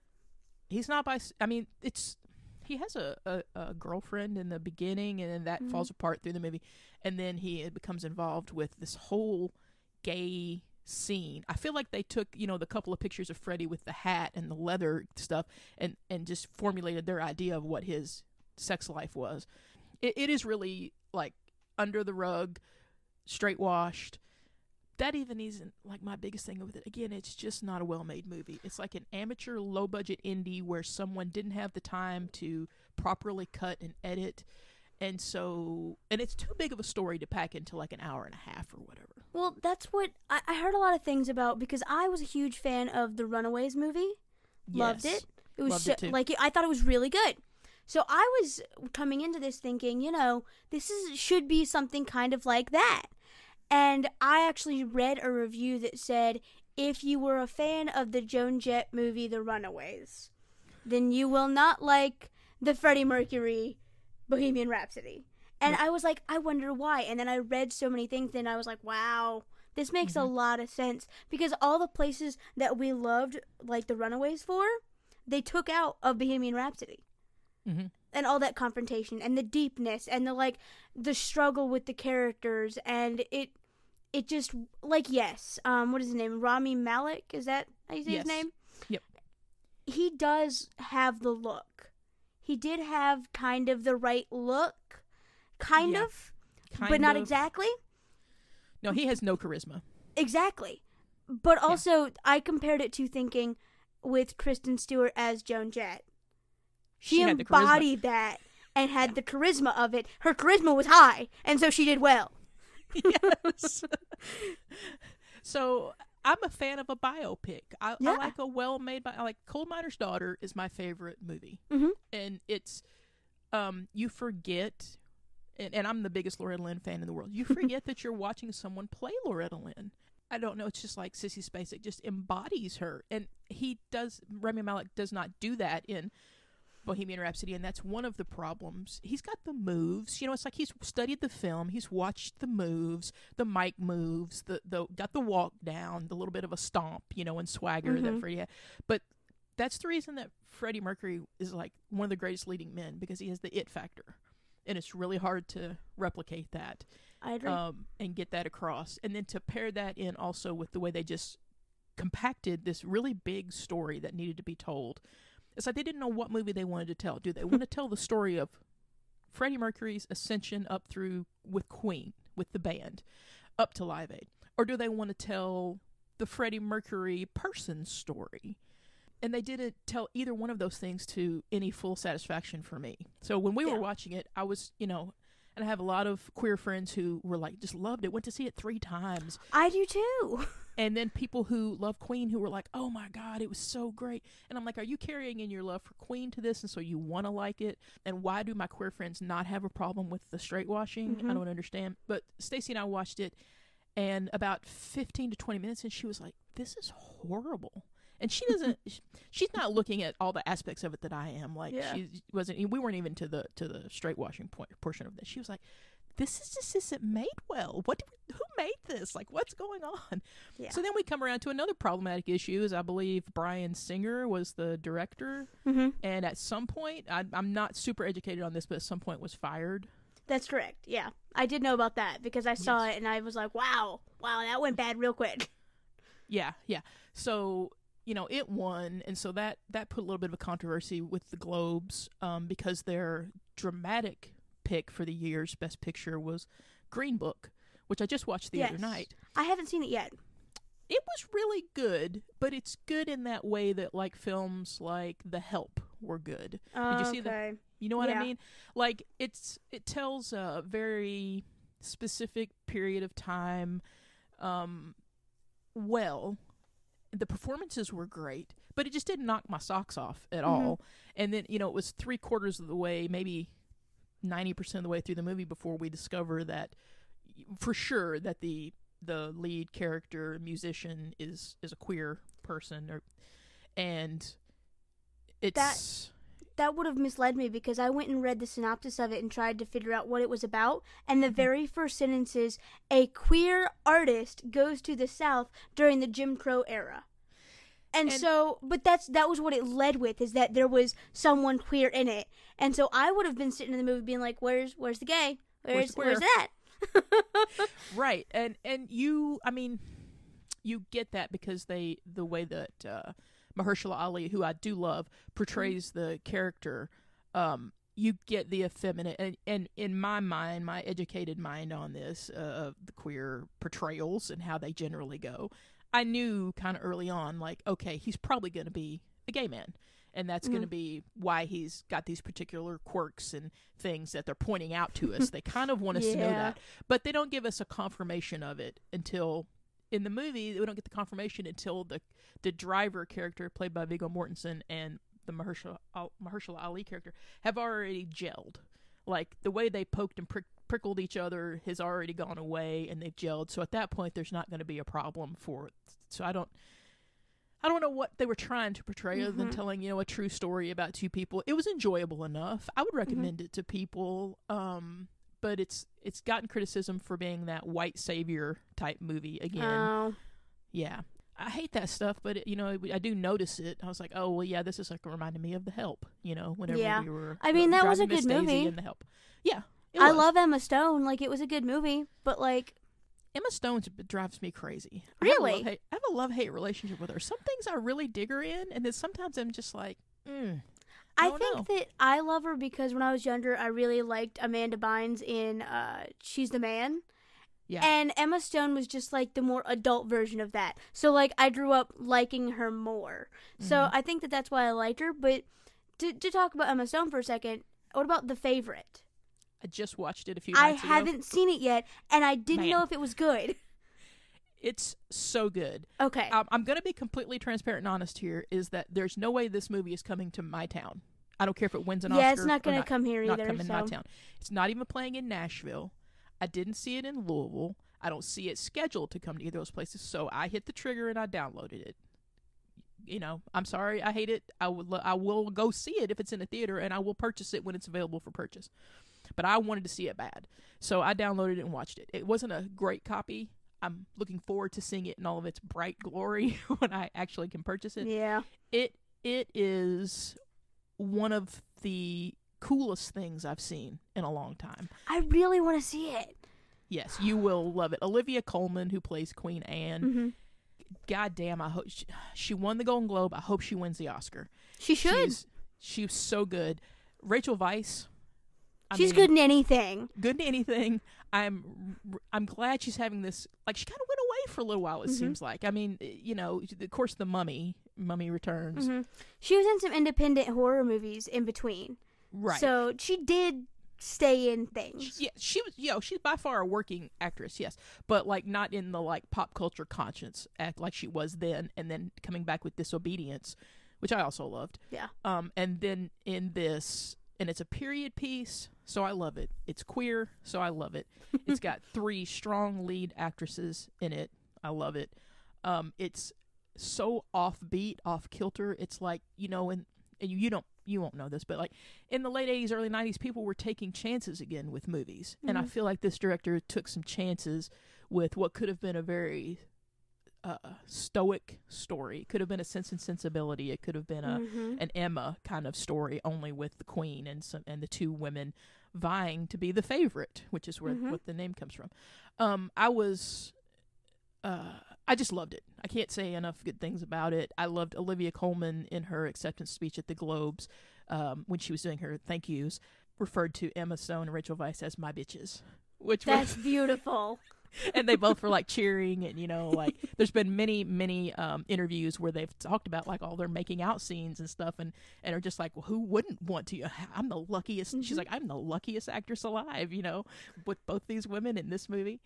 He's not bis. I mean, it's he has a, a, a girlfriend in the beginning, and then that Mhm. falls apart through the movie, and then he becomes involved with this whole gay scene. I feel like they took, you know, the couple of pictures of Freddie with the hat and the leather stuff and and just formulated their idea of what his sex life was. It, it is really like under the rug, straight washed. That even isn't like my biggest thing with it. Again, it's just not a well made movie. It's like an amateur, low budget indie where someone didn't have the time to properly cut and edit. And so, and it's too big of a story to pack into like an hour and a half or whatever. Well, that's what I, I heard a lot of things about because I was a huge fan of the Runaways movie. Loved it. It was so, it like I thought it was really good. So I was coming into this thinking, you know, this is should be something kind of like that. And I actually read a review that said if you were a fan of the Joan Jett movie The Runaways, then you will not like the Freddie Mercury Bohemian Rhapsody. And I was like, I wonder why. And then I read so many things, and I was like, wow, this makes a lot of sense. Because all the places that we loved, like the Runaways for, they took out of Bohemian Rhapsody. Hmm and all that confrontation and the deepness and the like the struggle with the characters and it it just like yes um what is his name? Rami Malek is that how you say Yes. his name? Yep. he does have the look. He did have kind of the right look. Kind Yeah. of Kind but not exactly. No, he has no charisma. exactly. But also i compared it to thinking with kristen stewart as joan jett. She, She had the charisma. embodied that and had the charisma of it. Her charisma was high and so she did well yes. so I'm a fan of a biopic. I, Yeah. I like a well-made. Bi- I like Coal Miner's Daughter is my favorite movie, Mhm. and it's um you forget, and, and I'm the biggest Loretta Lynn fan in the world. You forget that you're watching someone play Loretta Lynn. I don't know. It's just like Sissy Spacek just embodies her, and he does. Rami Malek does not do that in Bohemian Rhapsody, and that's one of the problems. He's got the moves. You know, it's like he's studied the film. He's watched the moves, the mic moves, the the got the walk down, the little bit of a stomp, you know, and swagger that Mhm. Freddie had. But that's the reason that Freddie Mercury is like one of the greatest leading men because he has the it factor, and it's really hard to replicate that i agree um, and get that across. And then to pair that in also with the way they just compacted this really big story that needed to be told. It's like they didn't know what movie they wanted to tell. Do they want to tell the story of Freddie Mercury's ascension up through with Queen, with the band, up to Live Aid? Or do they want to tell the Freddie Mercury person story? And they didn't tell either one of those things to any full satisfaction for me. So when we Yeah. were watching it, I was, you know, and I have a lot of queer friends who were like, just loved it, went to see it three times. i do too And then people who love Queen who were like, oh my God, it was so great. And I'm like, are you carrying in your love for Queen to this? And so you want to like it? And why do my queer friends not have a problem with the straight washing? I Mhm. don't understand. But Stacy and I watched it, and about 15 to 20 minutes, and she was like, this is horrible. And she doesn't. she's not looking at all the aspects of it that I am. Like Yeah. she wasn't. We weren't even to the to the straight washing point portion of this. She was like, "This is just isn't made well. What? Do, who made this? Like, what's going on?" Yeah. So then we come around to another problematic issue. Is I believe Bryan Singer was the director, hmm and at some point, I, I'm not super educated on this, but at some point was fired. that's correct yeah i did know about that because i saw it and i was like wow wow that went bad real quick Yeah, yeah. So you know, it won, and so that that put a little bit of a controversy with the Globes um, because their dramatic pick for the year's Best Picture was Green Book, which I just watched the other night. i haven't seen it yet It was really good, but it's good in that way that like films like The Help were good. Did you see okay You know what I mean? Like it's it tells a very specific period of time um well. The performances were great, but it just didn't knock my socks off at Mhm. all. And then, you know, it was 3 quarters of the way, maybe 90% of the way through the movie before we discover that for sure that the the lead character musician is is a queer person or and it's that that would have misled me because I went and read the synopsis of it and tried to figure out what it was about. And the Mm-hmm. very first sentence is a queer artist goes to the South during the Jim Crow era. And, And- so, but that's that was what it led with is that there was someone queer in it, and so I would have been sitting in the movie being like, "Where's where's the gay? Where's Where's where's, that?" right and and you i mean you get that because they the way that uh, Mahershala Ali, who I do love, portrays the character. Um, you get the effeminate, and, and in my mind, my educated mind on this uh, of the queer portrayals and how they generally go, I knew kind of early on, like, okay, he's probably going to be a gay man. And that's going to mm-hmm. be why he's got these particular quirks and things that they're pointing out to us. they kind of want us to know that, but they don't give us a confirmation of it until in the movie. We don't get the confirmation until the the driver character played by Viggo Mortensen and the Mahershala, Mahershala Ali character have already gelled. Like the way they poked and prick, prickled each other has already gone away, and they've gelled. So at that point, there's not going to be a problem for. So I don't. I don't know what they were trying to portray other than Mhm. telling, you know, a true story about two people. It was enjoyable enough. I Mm-hmm. would recommend it to people. Um, but it's it's gotten criticism for being that white savior type movie again. Oh, Yeah. I hate that stuff, but it, you know, I do notice it. I was like, oh well, yeah, this is like reminding me of The Help. You know, whenever Yeah. we were. I mean, that was a Miss good Daisy movie. in The Help. Yeah, it I was. love Emma Stone. Like it was a good movie, but like Emma Stone. Drives me crazy. I have Really? I have a love hate relationship with her. Some things I really dig her in, and then sometimes I'm just like, mm, I I, think know. that I love her because when I was younger, I really liked Amanda Bynes in uh, She's the Man. yeah. And Emma Stone was just like the more adult version of that. So like I grew up liking her more. So Mhm. I think that that's why I liked her. But to to talk about Emma Stone for a second, what about The Favorite? I just watched it a few I ago. haven't seen it yet, and I didn't Man. know if it was good. It's so good. Okay. Um, I'm going to be completely transparent and honest here. Is that there's no way this movie is coming to my town. I don't care if it wins an yeah, Oscar. Yeah, it's not going to come here not either. come in so. my town. It's not even playing in Nashville. I didn't see it in Louisville. I don't see it scheduled to come to either of those places. So I hit the trigger and I downloaded it. You know, I'm sorry, I hate it. I will, I will go see it if it's in a theater, and I will purchase it when it's available for purchase. But I wanted to see it bad, so I downloaded it and watched it. It wasn't a great copy. I'm looking forward to seeing it in all of its bright glory when I actually can purchase it Yeah. it it is one of the coolest things I've seen in a long time. I really want to see it. Yes, you will love it. Olivia Colman, who plays Queen Anne, hmm God damn, I hope she, she won the Golden Globe. I hope she wins the Oscar. She should. She's, she was so good. Rachel Weisz. I She's mean, good in anything. Good in anything. I'm I'm glad she's having this. Like she kind of went away for a little while. It Mhm. seems like. I mean, you know, of course, the Mummy, Mummy Returns, hmm She was in some independent horror movies in between. right? So she did stay in things. yeah, she was. You know, she's by far a working actress, yes, but like not in the like pop culture conscience act like she was then, and then coming back with Disobedience, which I also loved. Yeah. Um, and then in this, and it's a period piece, so I love it. It's queer, so I love it. it's got three strong lead actresses in it. I love it. Um, it's so offbeat, off kilter. It's like you know, and and you, you don't you won't know this, but like in the late '80s, early '90s, people were taking chances again with movies, and I Mhm. feel like this director took some chances with what could have been a very uh, stoic story. It could have been a Sense and Sensibility. It could have been a Mhm. an Emma kind of story, only with the queen and some and the two women vying to be the favorite, which is where Mhm. what the name comes from. Um, I was, uh, I just loved it. I can't say enough good things about it. I loved Olivia Colman in her acceptance speech at the Globes when when she was doing her thank yous, referred to Emma Stone and Rachel Weisz as my bitches, which was That's beautiful. and they both were like cheering and you know like there's been many many um interviews where they've talked about like all their making out scenes and stuff and and are just like well who wouldn't want to i'm the luckiest she's Mhm. like i'm the luckiest actress alive you know with both these women in this movie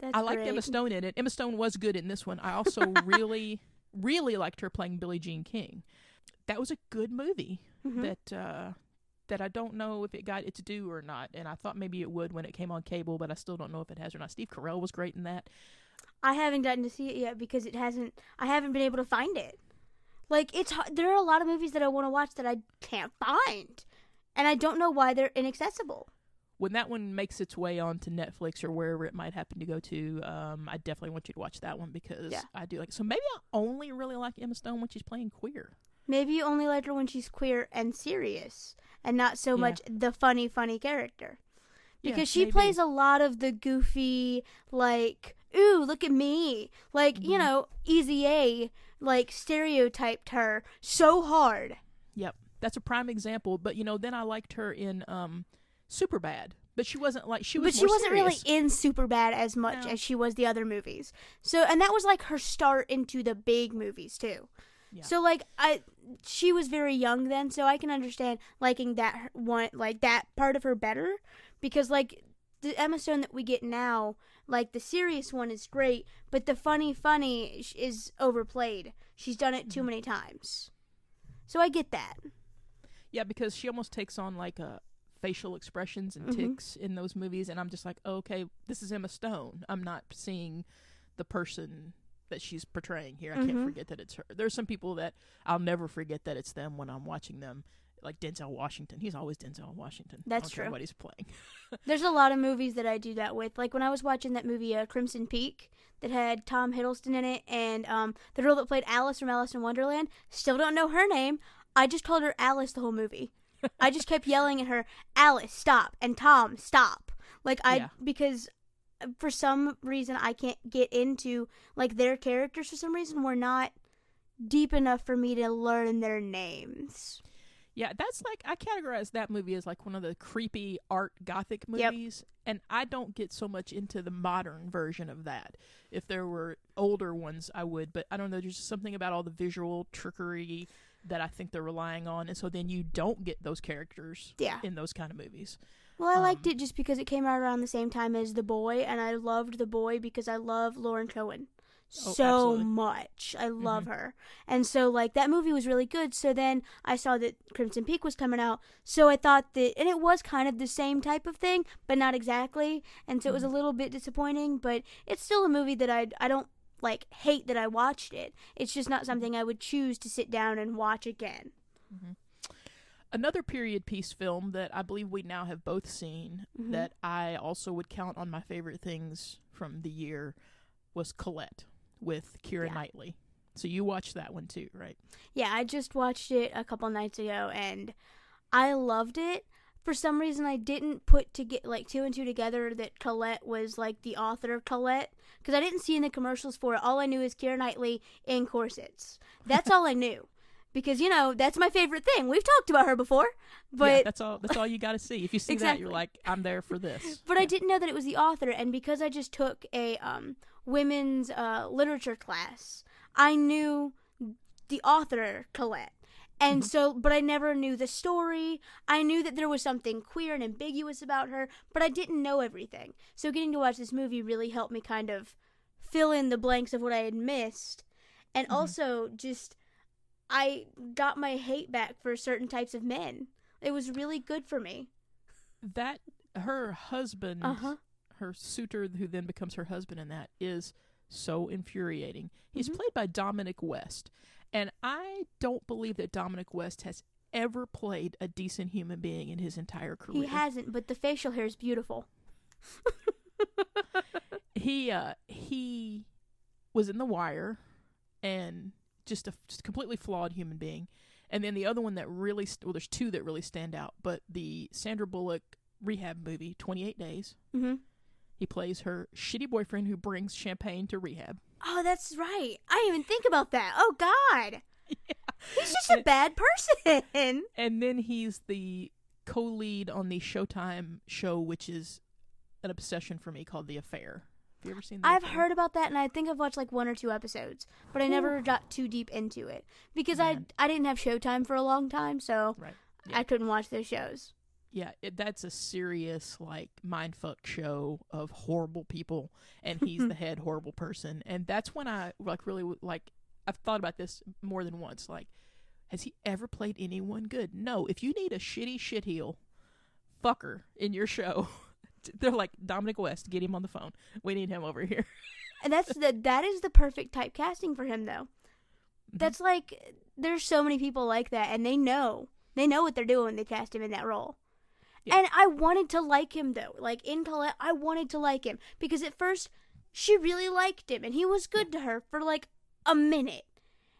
That's i liked great. emma stone in it emma stone was good in this one i also really really liked her playing billie jean king that was a good movie Mhm. that uh that I don't know if it got its due or not, and I thought maybe it would when it came on cable, but I still don't know if it has or not. Steve Carell was great in that. I haven't gotten to see it yet because it hasn't. I haven't been able to find it. Like it's there are a lot of movies that I want to watch that I can't find, and I don't know why they're inaccessible. when that one makes its way onto Netflix or wherever it might happen to go to, um, I definitely want you to watch that one because Yeah. I do like. So maybe I only really like Emma Stone when she's playing queer. Maybe you only like her when she's queer and serious, and not so Yeah. much the funny, funny character. Yeah, Because she maybe. plays a lot of the goofy, like ooh, look at me. Like, you Mhm. know, Easy A, like, stereotyped her so hard. Yep, that's a prime example. But you know, then I liked her in um, Superbad, but she wasn't like she was. but she wasn't serious. really in Superbad as much No. as she was the other movies. So, and that was like her start into the big movies too. Yeah. So like I she was very young then, so I can understand liking that one like that part of her better because like the Emma Stone that we get now, like the serious one is great, but the funny funny is overplayed. She's done it too Mhm. many times. So I get that. Yeah, because she almost takes on like a facial expressions and Mhm. tics in those movies, and I'm just like, oh, okay, this is Emma Stone. I'm not seeing the person that she's portraying here. I can't Mhm. forget that it's her. There's some people that I'll never forget that it's them when I'm watching them. Like Denzel Washington, he's always Denzel Washington. That's true. What he's playing. There's a lot of movies that I do that with. Like when I was watching that movie uh, Crimson Peak that had Tom Hiddleston in it and um, the girl that played Alice from Alice in Wonderland. Still don't know her name. I just called her Alice the whole movie. I just kept yelling at her, Alice, stop, and Tom, stop. Like I Yeah. because for some reason I can't get into like their characters for some reason were not deep enough for me to learn their names. Yeah, that's like I categorize that movie as like one of the creepy art gothic Yep. movies, and I don't get so much into the modern version of that. If there were older ones, I would, but I don't know. There's just something about all the visual trickery that I think they're relying on, and so then you don't get those characters Yeah. in those kind of movies. Well, I liked Um, it just because it came out around the same time as The Boy, and I loved The Boy because I love Lauren Cohan Oh, so absolutely. much. I love Mhm. her. And so, like, that movie was really good. So then I saw that Crimson Peak was coming out. So I thought that, and it was kind of the same type of thing, but not exactly. And so it was a Mhm. little bit disappointing, but it's still a movie that I, I don't, like, hate that I watched it. It's just not something I would choose to sit down and watch again. Another period piece film that I believe we now have both seen Mhm. that I also would count on my favorite things from the year was Colette with Keira Yeah. Knightley. So you watched that one too, right? Yeah, I just watched it a couple nights ago and I loved it. For some reason, I didn't put to get like two and two together that Colette was like the author of Colette because I didn't see in the commercials for it. All I knew is Keira Knightley in corsets. That's all I knew because you know that's my favorite thing. We've talked about her before, yeah, but that's all. That's all you got to see. If you see that, you're like, I'm there for this. but I didn't know that it was the author, and because I just took a um, women's uh, literature class, I knew the author Colette. And Mhm. so, but I never knew the story. I knew that there was something queer and ambiguous about her, but I didn't know everything. So, getting to watch this movie really helped me kind of fill in the blanks of what I had missed. And Mhm. also, just, I got my hate back for certain types of men. It was really good for me. That her husband, Uh huh. her suitor, who then becomes her husband, in that is so infuriating. He's Mhm. played by Dominic West, and I don't believe that Dominic West has ever played a decent human being in his entire career. He hasn't, but the facial hair is beautiful. he uh he was in the wire and just a just completely flawed human being and then the other one that really st- well there's two that really stand out but the sandra bullock rehab movie 28 days hmm he plays her shitty boyfriend who brings champagne to rehab Oh, that's right. I didn't even think about that. Oh God, he's just a bad person. and then he's the co-lead on the showtime show which is an obsession for me called the affair you ever seen I've heard about that, and I think I've watched like one or two episodes, but I never got too deep into it because Man. I I didn't have Showtime for a long time, so right Yeah. I couldn't watch those shows. Yeah, it, that's a serious like mindfuck show of horrible people, and he's the head horrible person, and that's when I like really like I've thought about this more than once. Like, has he ever played anyone good? No. If you need a shitty shitheel fucker in your show, they're like Dominic West. Get him on the phone. We need him over here. And that's the that is the perfect typecasting for him, though. Mm-hmm. That's like there's so many people like that, and they know they know what they're doing when they cast him in that role. Yeah. And I wanted to like him though, like in Colette, I wanted to like him because at first she really liked him, and he was good to her for like a minute.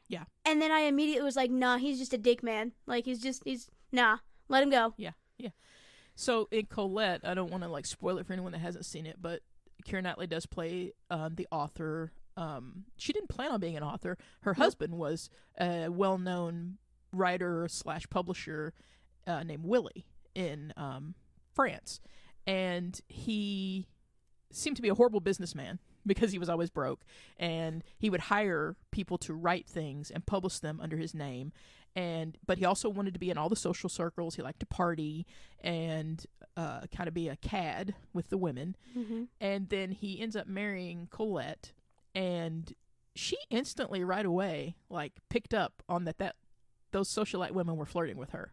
Yeah. And then I immediately was like, nah, he's just a dick man. Like he's just he's nah, let him go. So in Colette, I don't want to like spoil it for anyone that hasn't seen it, but Keira Knightley does play um, the author. Um, she didn't plan on being an author. Her Nope. husband was a well-known writer slash publisher uh, named Willy in um, France, and he seemed to be a horrible businessman because he was always broke, and he would hire people to write things and publish them under his name. And but he also wanted to be in all the social circles. He liked to party and uh, kind of be a cad with the women Mm-hmm. and then he ends up marrying Colette, and she instantly, right away, like picked up on that that those socialite women were flirting with her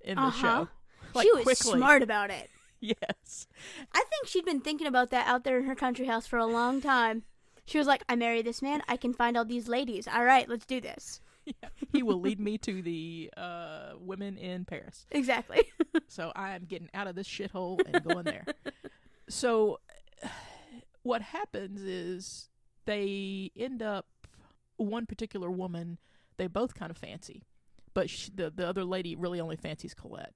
in the Uh-huh. show. Like, she was quickly. smart about it. Yes, I think she'd been thinking about that out there in her country house for a long time. She was like, I marry this man, I can find all these ladies. All right, let's do this. yeah. he will lead me to the uh, women in Paris. Exactly. So I am getting out of this shithole and going there. so what happens is they end up one particular woman they both kind of fancy, but sh the the other lady really only fancies Colette.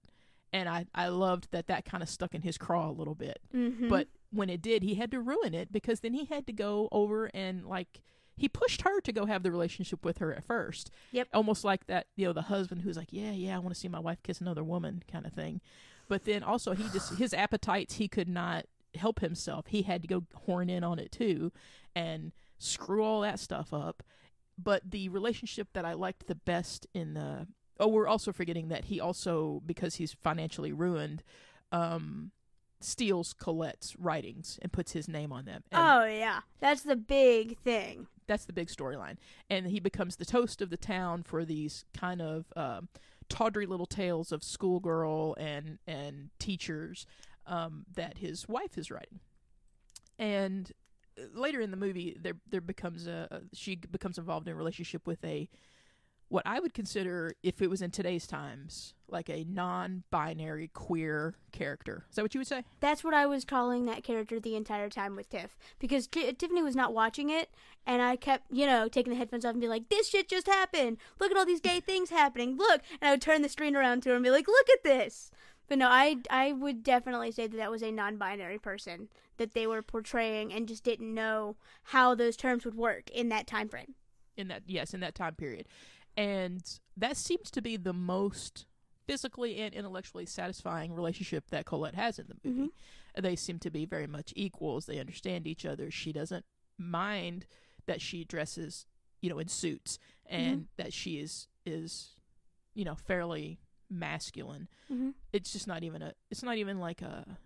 And I, I loved that that kind of stuck in his craw a little bit. mm-hmm. But when it did, he had to ruin it because then he had to go over and like he pushed her to go have the relationship with her at first. Yep. Almost like that, you know, the husband who's like, "Yeah, yeah, I want to see my wife kiss another woman," kind of thing. But then also he just his appetites he could not help himself. He had to go horn in on it too and screw all that stuff up. But the relationship that I liked the best in the oh, we're also forgetting that he also because he's financially ruined, um, steals Colette's writings and puts his name on them. And oh, yeah. That's the big thing. That's the big storyline. And he becomes the toast of the town for these kind of um, tawdry little tales of schoolgirl and and teachers um, that his wife is writing. And uh, later in the movie, there there becomes a a- she becomes involved in a relationship with a what I would consider, if it was in today's times, like a non-binary queer character. Is that what you would say? That's what I was calling that character the entire time with Tiff. Because T- Tiffany was not watching it, and I kept, you know, taking the headphones off and be like, this shit just happened. Look at all these gay things happening. Look. And I would turn the screen around to her and be like, look at this. But no, I, I would definitely say that that was a non binary person that they were portraying and just didn't know how those terms would work in that time frame. in that yes in that time period and that seems to be the most physically and intellectually satisfying relationship that colette has in the movie. They seem to be very much equals. They understand each other. She doesn't mind that she dresses you know in suits and that she is is you know fairly masculine. Mm-hmm. it's just not even a it's not even like a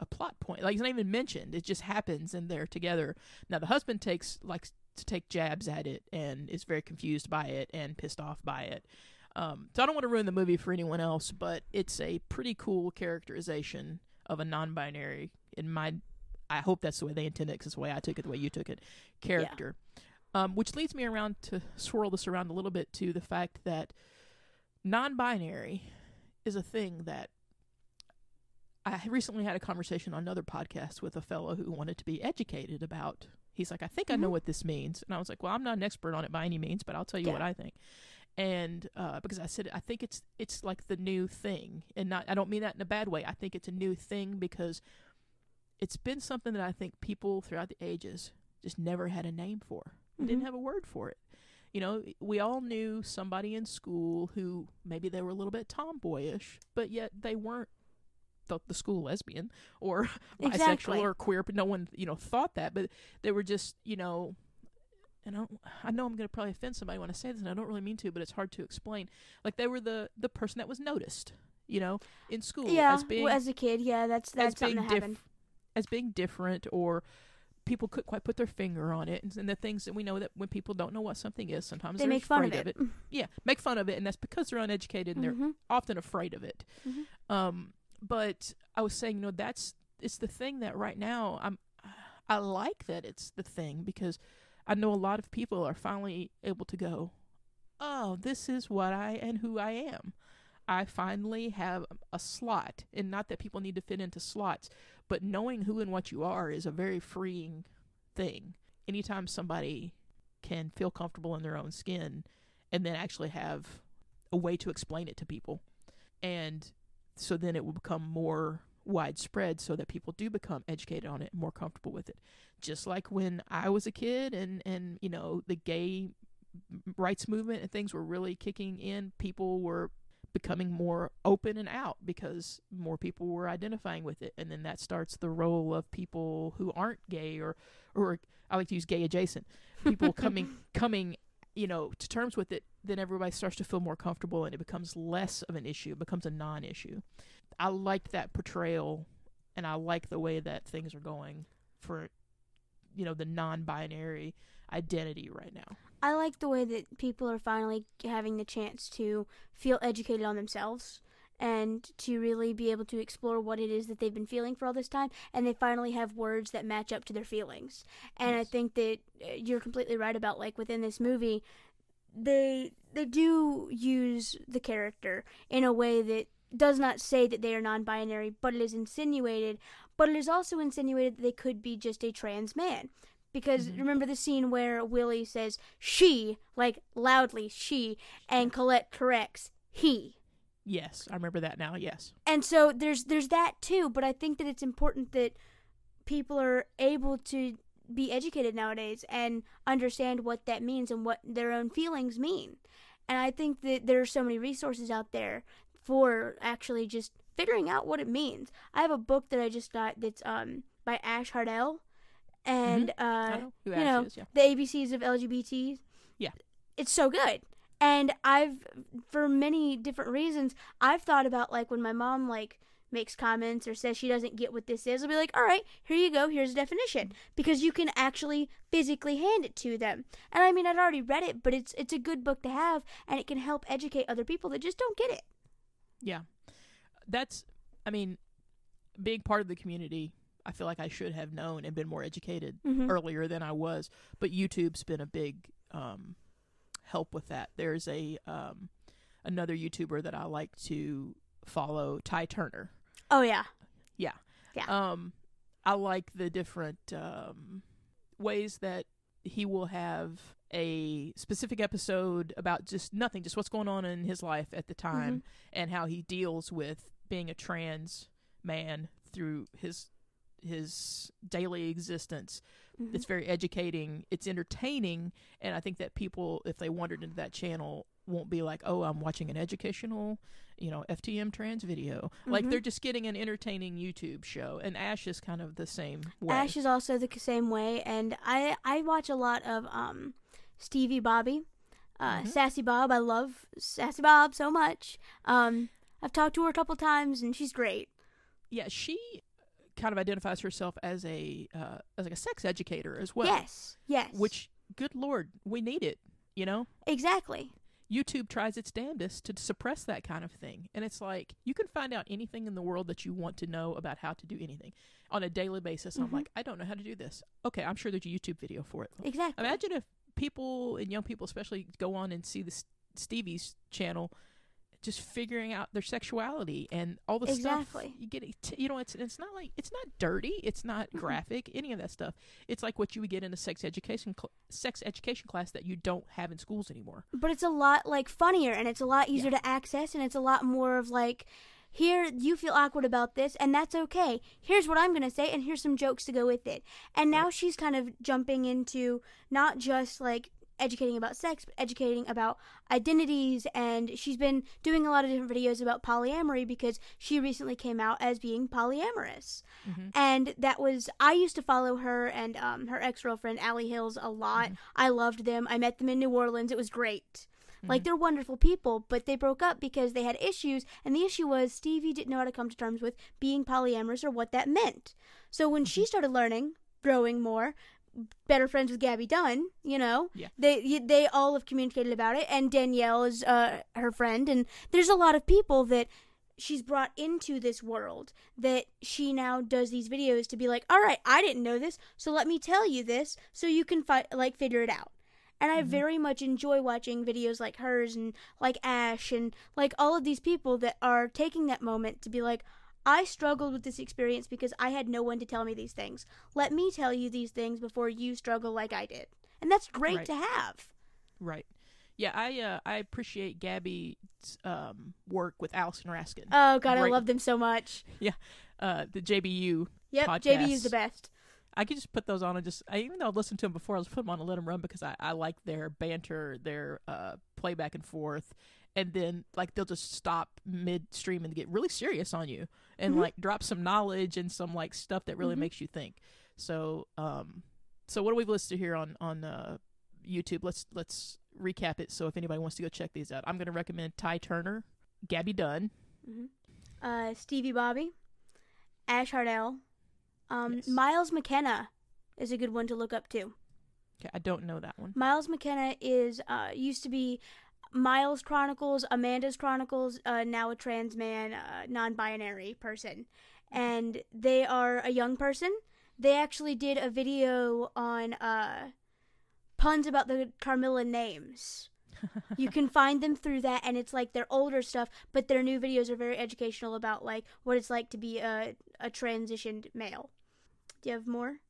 a plot point. Like it's not even mentioned. It just happens and they're together. Now the husband takes likes to take jabs at it and is very confused by it and pissed off by it um, so i don't want to ruin the movie for anyone else but it's a pretty cool characterization of a non-binary in my i hope that's the way they intended it 'cause it's the way i took it the way you took it character um, which leads me around to swirl this around a little bit to the fact that non-binary is a thing that I recently had a conversation on another podcast with a fellow who wanted to be educated about. He's like, I think I know Mhm. what this means, and I was like, Well, I'm not an expert on it by any means, but I'll tell you Yeah. what I think. And uh, because I said I think it's it's like the new thing, and not I don't mean that in a bad way. I think it's a new thing because it's been something that I think people throughout the ages just never had a name for. We didn't have a word for it. You know, we all knew somebody in school who maybe they were a little bit tomboyish, but yet they weren't the, the school lesbian or bisexual or queer. But no one, you know, thought that. But they were just, you know, and I, don't, I know I'm going to probably offend somebody when I say this, and I don't really mean to, but it's hard to explain. Like they were the the person that was noticed, you know, in school Yeah, as being well, as a kid, yeah, that's that's something that happened. diff- as being different or people couldn't quite put their finger on it and, and the things that we know that when people don't know what something is sometimes They are make fun afraid of it. yeah make fun of it and that's because they're uneducated and they're Mhm. often afraid of it Mhm. um but i was saying you know that's it's the thing that right now i'm i like that it's the thing because i know a lot of people are finally able to go oh this is what i and who i am. I finally have a slot and not that people need to fit into slots but knowing who and what you are is a very freeing thing. Anytime somebody can feel comfortable in their own skin and then actually have a way to explain it to people. And so then it will become more widespread so that people do become educated on it and more comfortable with it. Just like when I was a kid and and you know the gay rights movement and things were really kicking in, people were becoming more open and out because more people were identifying with it and then that starts the role of people who aren't gay or or I like to use gay adjacent people coming coming you know to terms with it then everybody starts to feel more comfortable and it becomes less of an issue it becomes a non-issue. I liked that portrayal and I like the way that things are going for you know the non-binary identity right now. I like the way that people are finally having the chance to feel educated on themselves and to really be able to explore what it is that they've been feeling for all this time and they finally have words that match up to their feelings. And yes. I think that uh, you're completely right about like within this movie they they do use the character in a way that does not say that they are non-binary, but it is insinuated, but it is also insinuated that they could be just a trans man because mm-hmm. remember the scene where Willy says she like loudly she and Colette corrects he. Yes, I remember that now. Yes. And so there's there's that too, but I think that it's important that people are able to be educated nowadays and understand what that means and what their own feelings mean. And I think that there are so many resources out there for actually just figuring out what it means. I have a book that I just got that's um by Ash Hardell and mm-hmm. uh, you know is, yeah. the ABCs of LGBT. Yeah, it's so good. And I've, for many different reasons, I've thought about like when my mom like makes comments or says she doesn't get what this is, I'll be like, all right, here you go, here's a definition, because you can actually physically hand it to them. And I mean, I'd already read it, but it's it's a good book to have, and it can help educate other people that just don't get it. Yeah, that's, I mean, big part of the community I feel like I should have known and been more educated mm-hmm. earlier than I was. But YouTube's been a big um, help with that. There's a um, another YouTuber that I like to follow, Ty Turner. Oh yeah, yeah, yeah. Um, I like the different um, ways that he will have a specific episode about just nothing, just what's going on in his life at the time, mm-hmm. and how he deals with being a trans man through his his daily existence. Mm-hmm. It's very educating. It's entertaining, and I think that people, if they wandered into that channel, won't be like, "Oh, I'm watching an educational, you know, FTM trans video." Mm-hmm. Like they're just getting an entertaining YouTube show. And Ash is kind of the same way. Ash is also the same way, and I I watch a lot of um Stevie Boebi, uh, mm-hmm. Sassy Bob. I love Sassy Bob so much. Um, I've talked to her a couple times, and she's great. Yeah, she kind of identifies herself as a uh, as like a sex educator as well. Yes, yes. Which, good lord, we need it. You know exactly. YouTube tries its damnedest to suppress that kind of thing, and it's like you can find out anything in the world that you want to know about how to do anything on a daily basis. Mm-hmm. I'm like, I don't know how to do this. Okay, I'm sure there's a YouTube video for it. Exactly. Imagine if people and young people, especially, go on and see the Stevie's channel just figuring out their sexuality and all the exactly. stuff you get you know it's it's not like it's not dirty it's not graphic any of that stuff it's like what you would get in a sex education cl- sex education class that you don't have in schools anymore but it's a lot like funnier and it's a lot easier yeah. to access and it's a lot more of like here you feel awkward about this and that's okay here's what i'm going to say and here's some jokes to go with it and now right. she's kind of jumping into not just like educating about sex, but educating about identities. And she's been doing a lot of different videos about polyamory because she recently came out as being polyamorous. Mm-hmm. And that was, I used to follow her and um, her ex girlfriend, Ally Hills, a lot. Mm-hmm. I loved them. I met them in New Orleans. It was great. Mm-hmm. Like, they're wonderful people, but they broke up because they had issues. And the issue was Stevie didn't know how to come to terms with being polyamorous or what that meant. So when she mm-hmm. started learning, growing more, better friends with Gabby Dunn. You know, yeah. they they all have communicated about it, and Danielle is uh, her friend, and there's a lot of people that she's brought into this world that she now does these videos to be like, all right, I didn't know this, so let me tell you this, so you can fi- like figure it out. And I mm-hmm. very much enjoy watching videos like hers and like Ash and like all of these people that are taking that moment to be like, I struggled with this experience because I had no one to tell me these things. Let me tell you these things before you struggle like I did. And that's great right. to have. Right. Yeah, I uh, I appreciate Gabby's um, work with Allison Raskin. Oh God, great. I love them so much. Yeah, uh, the JBU. Yep, podcasts. JBU's the best. I could just put those on and just. I, even though I listened to them before, I was put them on and let them run because I, I like their banter, their uh, play back and forth, and then like they'll just stop midstream and get really serious on you and Mhm. like drop some knowledge and some like stuff that really Mhm. makes you think. So, um, so what do we listed here on on uh, YouTube? Let's let's recap it. So if anybody wants to go check these out, I'm going to recommend Ty Turner, Gabby Dunn. hmm Uh, Stevie Boebi, Ash Hardell, um, Yes. Miles McKenna is a good one to look up too. Okay, I don't know that one. Miles McKenna is uh, used to be Miles Chronicles, Amanda's Chronicles, uh, now a trans man, uh, non-binary person, and they are a young person. They actually did a video on uh, puns about the Carmilla names. you can find them through that, and it's like their older stuff, but their new videos are very educational about like what it's like to be a a transitioned male. Do you have more?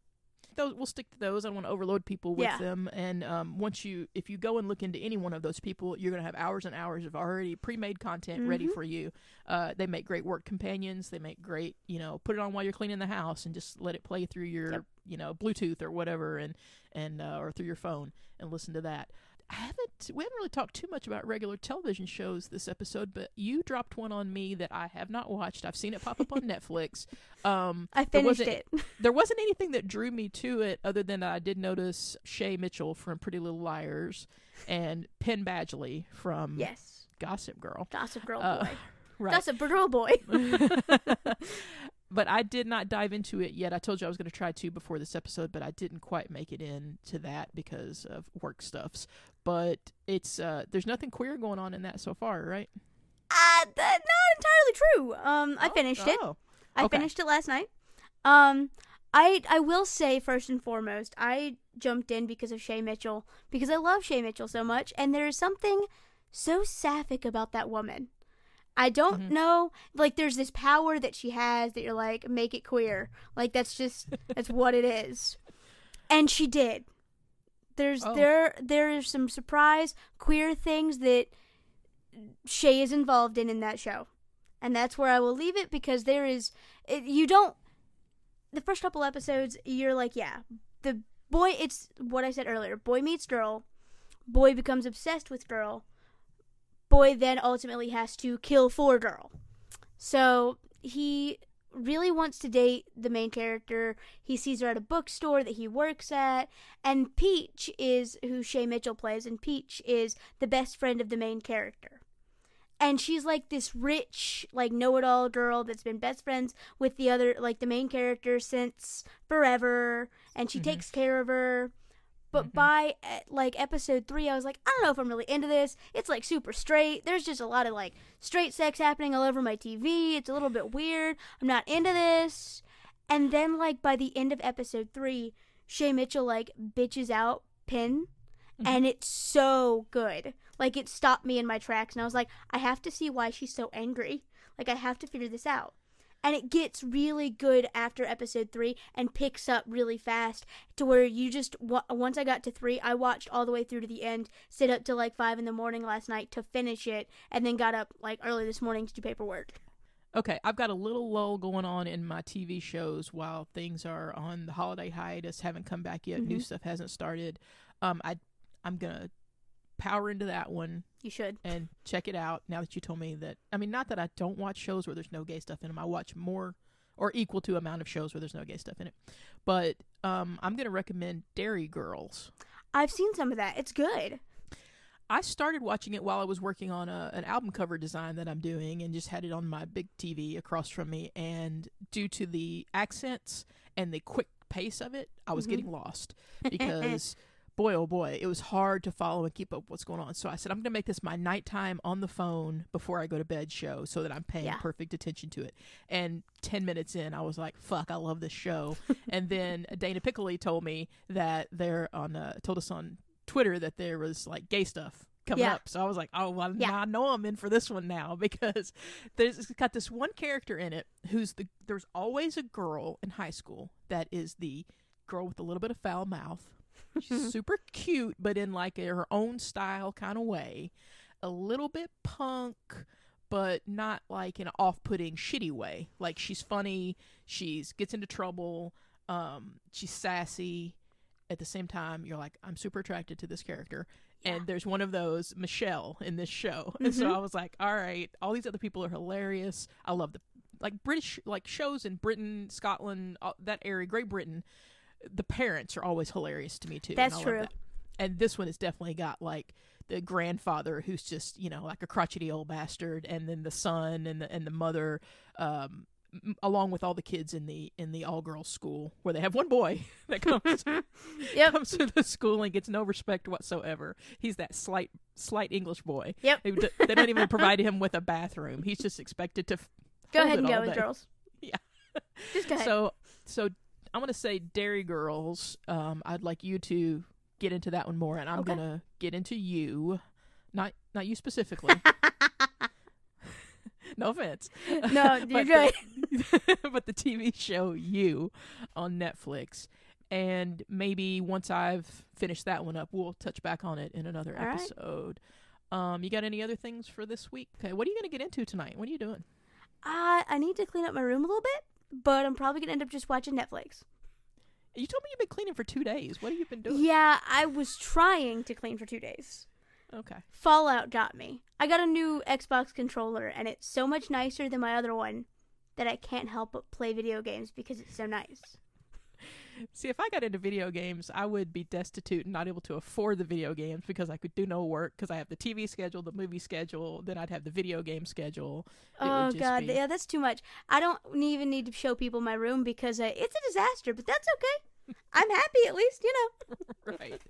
Those we'll stick to those. I don't want to overload people with Yeah. them. And um, once you, if you go and look into any one of those people, you're going to have hours and hours of already pre-made content ready Mhm. for you. Uh, they make great work companions. They make great, you know, put it on while you're cleaning the house and just let it play through your, Yep. you know, Bluetooth or whatever, and and uh, or through your phone and listen to that. I haven't. We haven't really talked too much about regular television shows this episode, but you dropped one on me that I have not watched. I've seen it pop up on Netflix. Um, I There finished wasn't- it. there wasn't anything that drew me to it other than that I did notice Shay Mitchell from Pretty Little Liars and Penn Badgley from yes, Gossip Girl. Gossip Girl Uh, boy. Right. Gossip Girl boy. but I did not dive into it yet. I told you I was going to try to before this episode, but I didn't quite make it in to that because of work stuffs. But it's uh there's nothing queer going on in that so far, right? Uh, that not entirely true. Um, I Oh, finished it. oh. I okay. finished it last night. Um, I I will say first and foremost, I jumped in because of Shay Mitchell because I love Shay Mitchell so much, and there is something so sapphic about that woman. I don't Mhm. know, like there's this power that she has that you're like make it queer, like that's just that's what it is, and she did. There's Oh. there there is some surprise queer things that Shay is involved in in that show and that's where I will leave it because there is it, you don't the first couple episodes you're like yeah the boy it's what I said earlier boy meets girl boy becomes obsessed with girl boy then ultimately has to kill for girl so he really wants to date the main character. He sees her at a bookstore that he works at and Peach is who Shay Mitchell plays and Peach is the best friend of the main character. And she's like this rich like know-it-all girl that's been best friends with the other like the main character since forever and she Mhm. takes care of her but Mhm. by eh, like episode three i was like i don't know if i'm really into this it's like super straight there's just a lot of like straight sex happening all over my tv it's a little bit weird i'm not into this and then like by the end of episode three shay mitchell like bitches out Penn Mhm. and it's so good. Like it stopped me in my tracks, and I was like, I have to see why she's so angry. Like I have to figure this out. And it gets really good after episode three and picks up really fast to where you just once I got to three, I watched all the way through to the end, sit up till like five in the morning last night to finish it, and then got up like early this morning to do paperwork. Okay, I've got a little lull going on in my TV shows while things are on the holiday hiatus, haven't come back yet, new Mhm. stuff hasn't started. Um, I I'm gonna power into that one You should. and check it out. Now that you told me that, I mean, not that I don't watch shows where there's no gay stuff in them. I watch more or equal to amount of shows where there's no gay stuff in it. But um, I'm gonna recommend Derry Girls. I've seen some of that. It's good. I started watching it while I was working on a, an album cover design that I'm doing and just had it on my big TV across from me. And due to the accents and the quick pace of it, I was Mhm. getting lost because, boy, oh boy, it was hard to follow and keep up what's going on. So I said, I'm going to make this my nighttime on the phone before I go to bed show so that I'm paying Yeah. perfect attention to it. And 10 minutes in, I was like, fuck, I love this show. and then Dana Piccoli told me that they're on, uh, told us on Twitter that there was like gay stuff coming Yeah. up. So I was like, oh, well, Yeah. I know I'm in for this one now because there's it's got this one character in it who's the there's always a girl in high school that is the girl with a little bit of foul mouth. She's super cute, but in like her own style kind of way. A little bit punk, but not like an off-putting, shitty way. Like she's funny, she's gets into trouble, um, she's sassy. At the same time, you're like, I'm super attracted to this character. Yeah. And there's one of those, Michelle, in this show. And so Mhm. I was like, all right, all these other people are hilarious. I love the like British like shows in Britain, Scotland, all, that area, Great Britain. The parents are always hilarious to me too. and That's love true. that. And this one has definitely got like the grandfather who's just you know like a crotchety old bastard, and then the son and the and the mother, um, m- along with all the kids in the in the all girls school where they have one boy that comes Yep. comes to the school and gets no respect whatsoever. He's that slight slight English boy. Yep. They, they don't even provide him with a bathroom. He's just expected to Go ahead and go, day. girls. Yeah. Just go ahead. So so I'm gonna say Derry Girls. Um, I'd like you to get into that one more, and I'm Okay. gonna get into you, not not you specifically. no offense. no, you're But good. the- but the TV show You on Netflix. And maybe once I've finished that one up, we'll touch back on it in another All right. episode. Um, you got any other things for this week? Okay, what are you going to get into tonight? What are you doing? I I need to clean up my room a little bit, but I'm probably gonna end up just watching Netflix. You told me you've been cleaning for two days. What have you been doing? Yeah, I was trying to clean for two days. Okay. Fallout got me. I got a new Xbox controller, and it's so much nicer than my other one that I can't help but play video games because it's so nice. See, if I got into video games, I would be destitute and not able to afford the video games because I could do no work because I have the TV schedule, the movie schedule, then I'd have the video game schedule. It oh god, be- yeah, that's too much. I don't even need to show people my room because uh, it's a disaster, but that's okay. I'm happy at least, you know. right.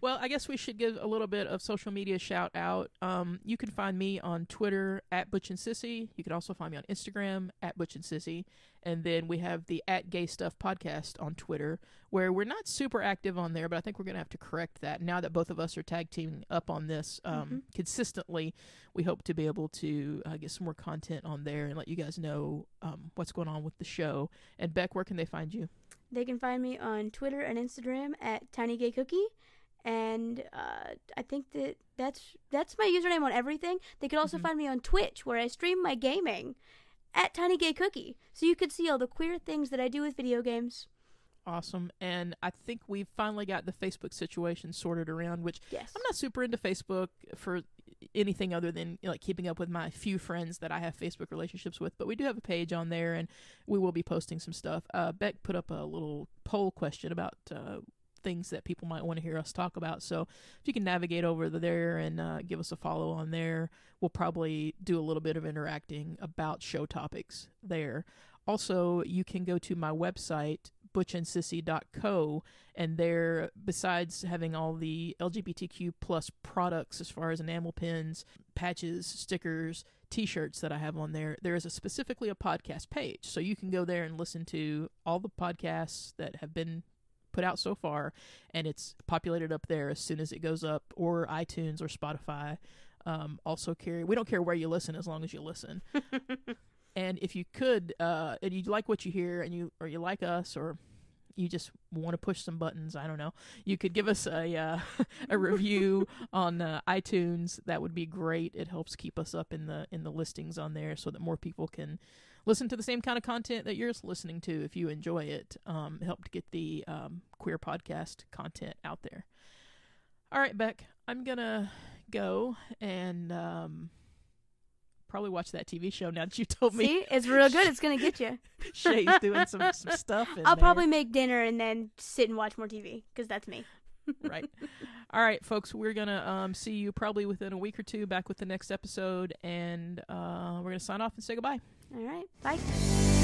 Well, I guess we should give a little bit of social media shout out. Um, you can find me on Twitter at Butch and Sissy. You can also find me on Instagram at Butch and Sissy. And then we have the at Gay Stuff podcast on Twitter, where we're not super active on there, but I think we're going to have to correct that now that both of us are tag teaming up on this um, Mhm. consistently. We hope to be able to uh, get some more content on there and let you guys know um, what's going on with the show. And Beck, where can they find you? They can find me on Twitter and Instagram at tinygaycookie, and uh, I think that that's that's my username on everything. They could also Mhm. find me on Twitch, where I stream my gaming at tinygaycookie, so you could see all the queer things that I do with video games. Awesome. And I think we've finally got the Facebook situation sorted around, which Yes. I'm not super into Facebook for anything other than like keeping up with my few friends that I have Facebook relationships with. But we do have a page on there, and we will be posting some stuff. Uh, Beck put up a little poll question about uh, things that people might want to hear us talk about. So if you can navigate over there and uh, give us a follow on there, we'll probably do a little bit of interacting about show topics there. Also, you can go to my website butchandsissy.co and there besides having all the lgbtq plus products as far as enamel pins patches stickers t-shirts that i have on there there is a specifically a podcast page so you can go there and listen to all the podcasts that have been put out so far and it's populated up there as soon as it goes up or itunes or spotify um, also carry we don't care where you listen as long as you listen and if you could, uh, and you like what you hear, and you or you like us, or you just want to push some buttons, I don't know. You could give us a uh, a review on uh, iTunes. That would be great. It helps keep us up in the in the listings on there, so that more people can listen to the same kind of content that you're listening to if you enjoy it. Um, help to get the um, queer podcast content out there. All right, Beck, I'm gonna go and um, probably watch that TV show now that you told me. See, it's real good. It's gonna get you. Shay's doing some some stuff. In I'll there. probably make dinner and then sit and watch more TV because that's me. right. All right, folks, we're gonna um, see you probably within a week or two back with the next episode, and uh, we're gonna sign off and say goodbye. All right, bye.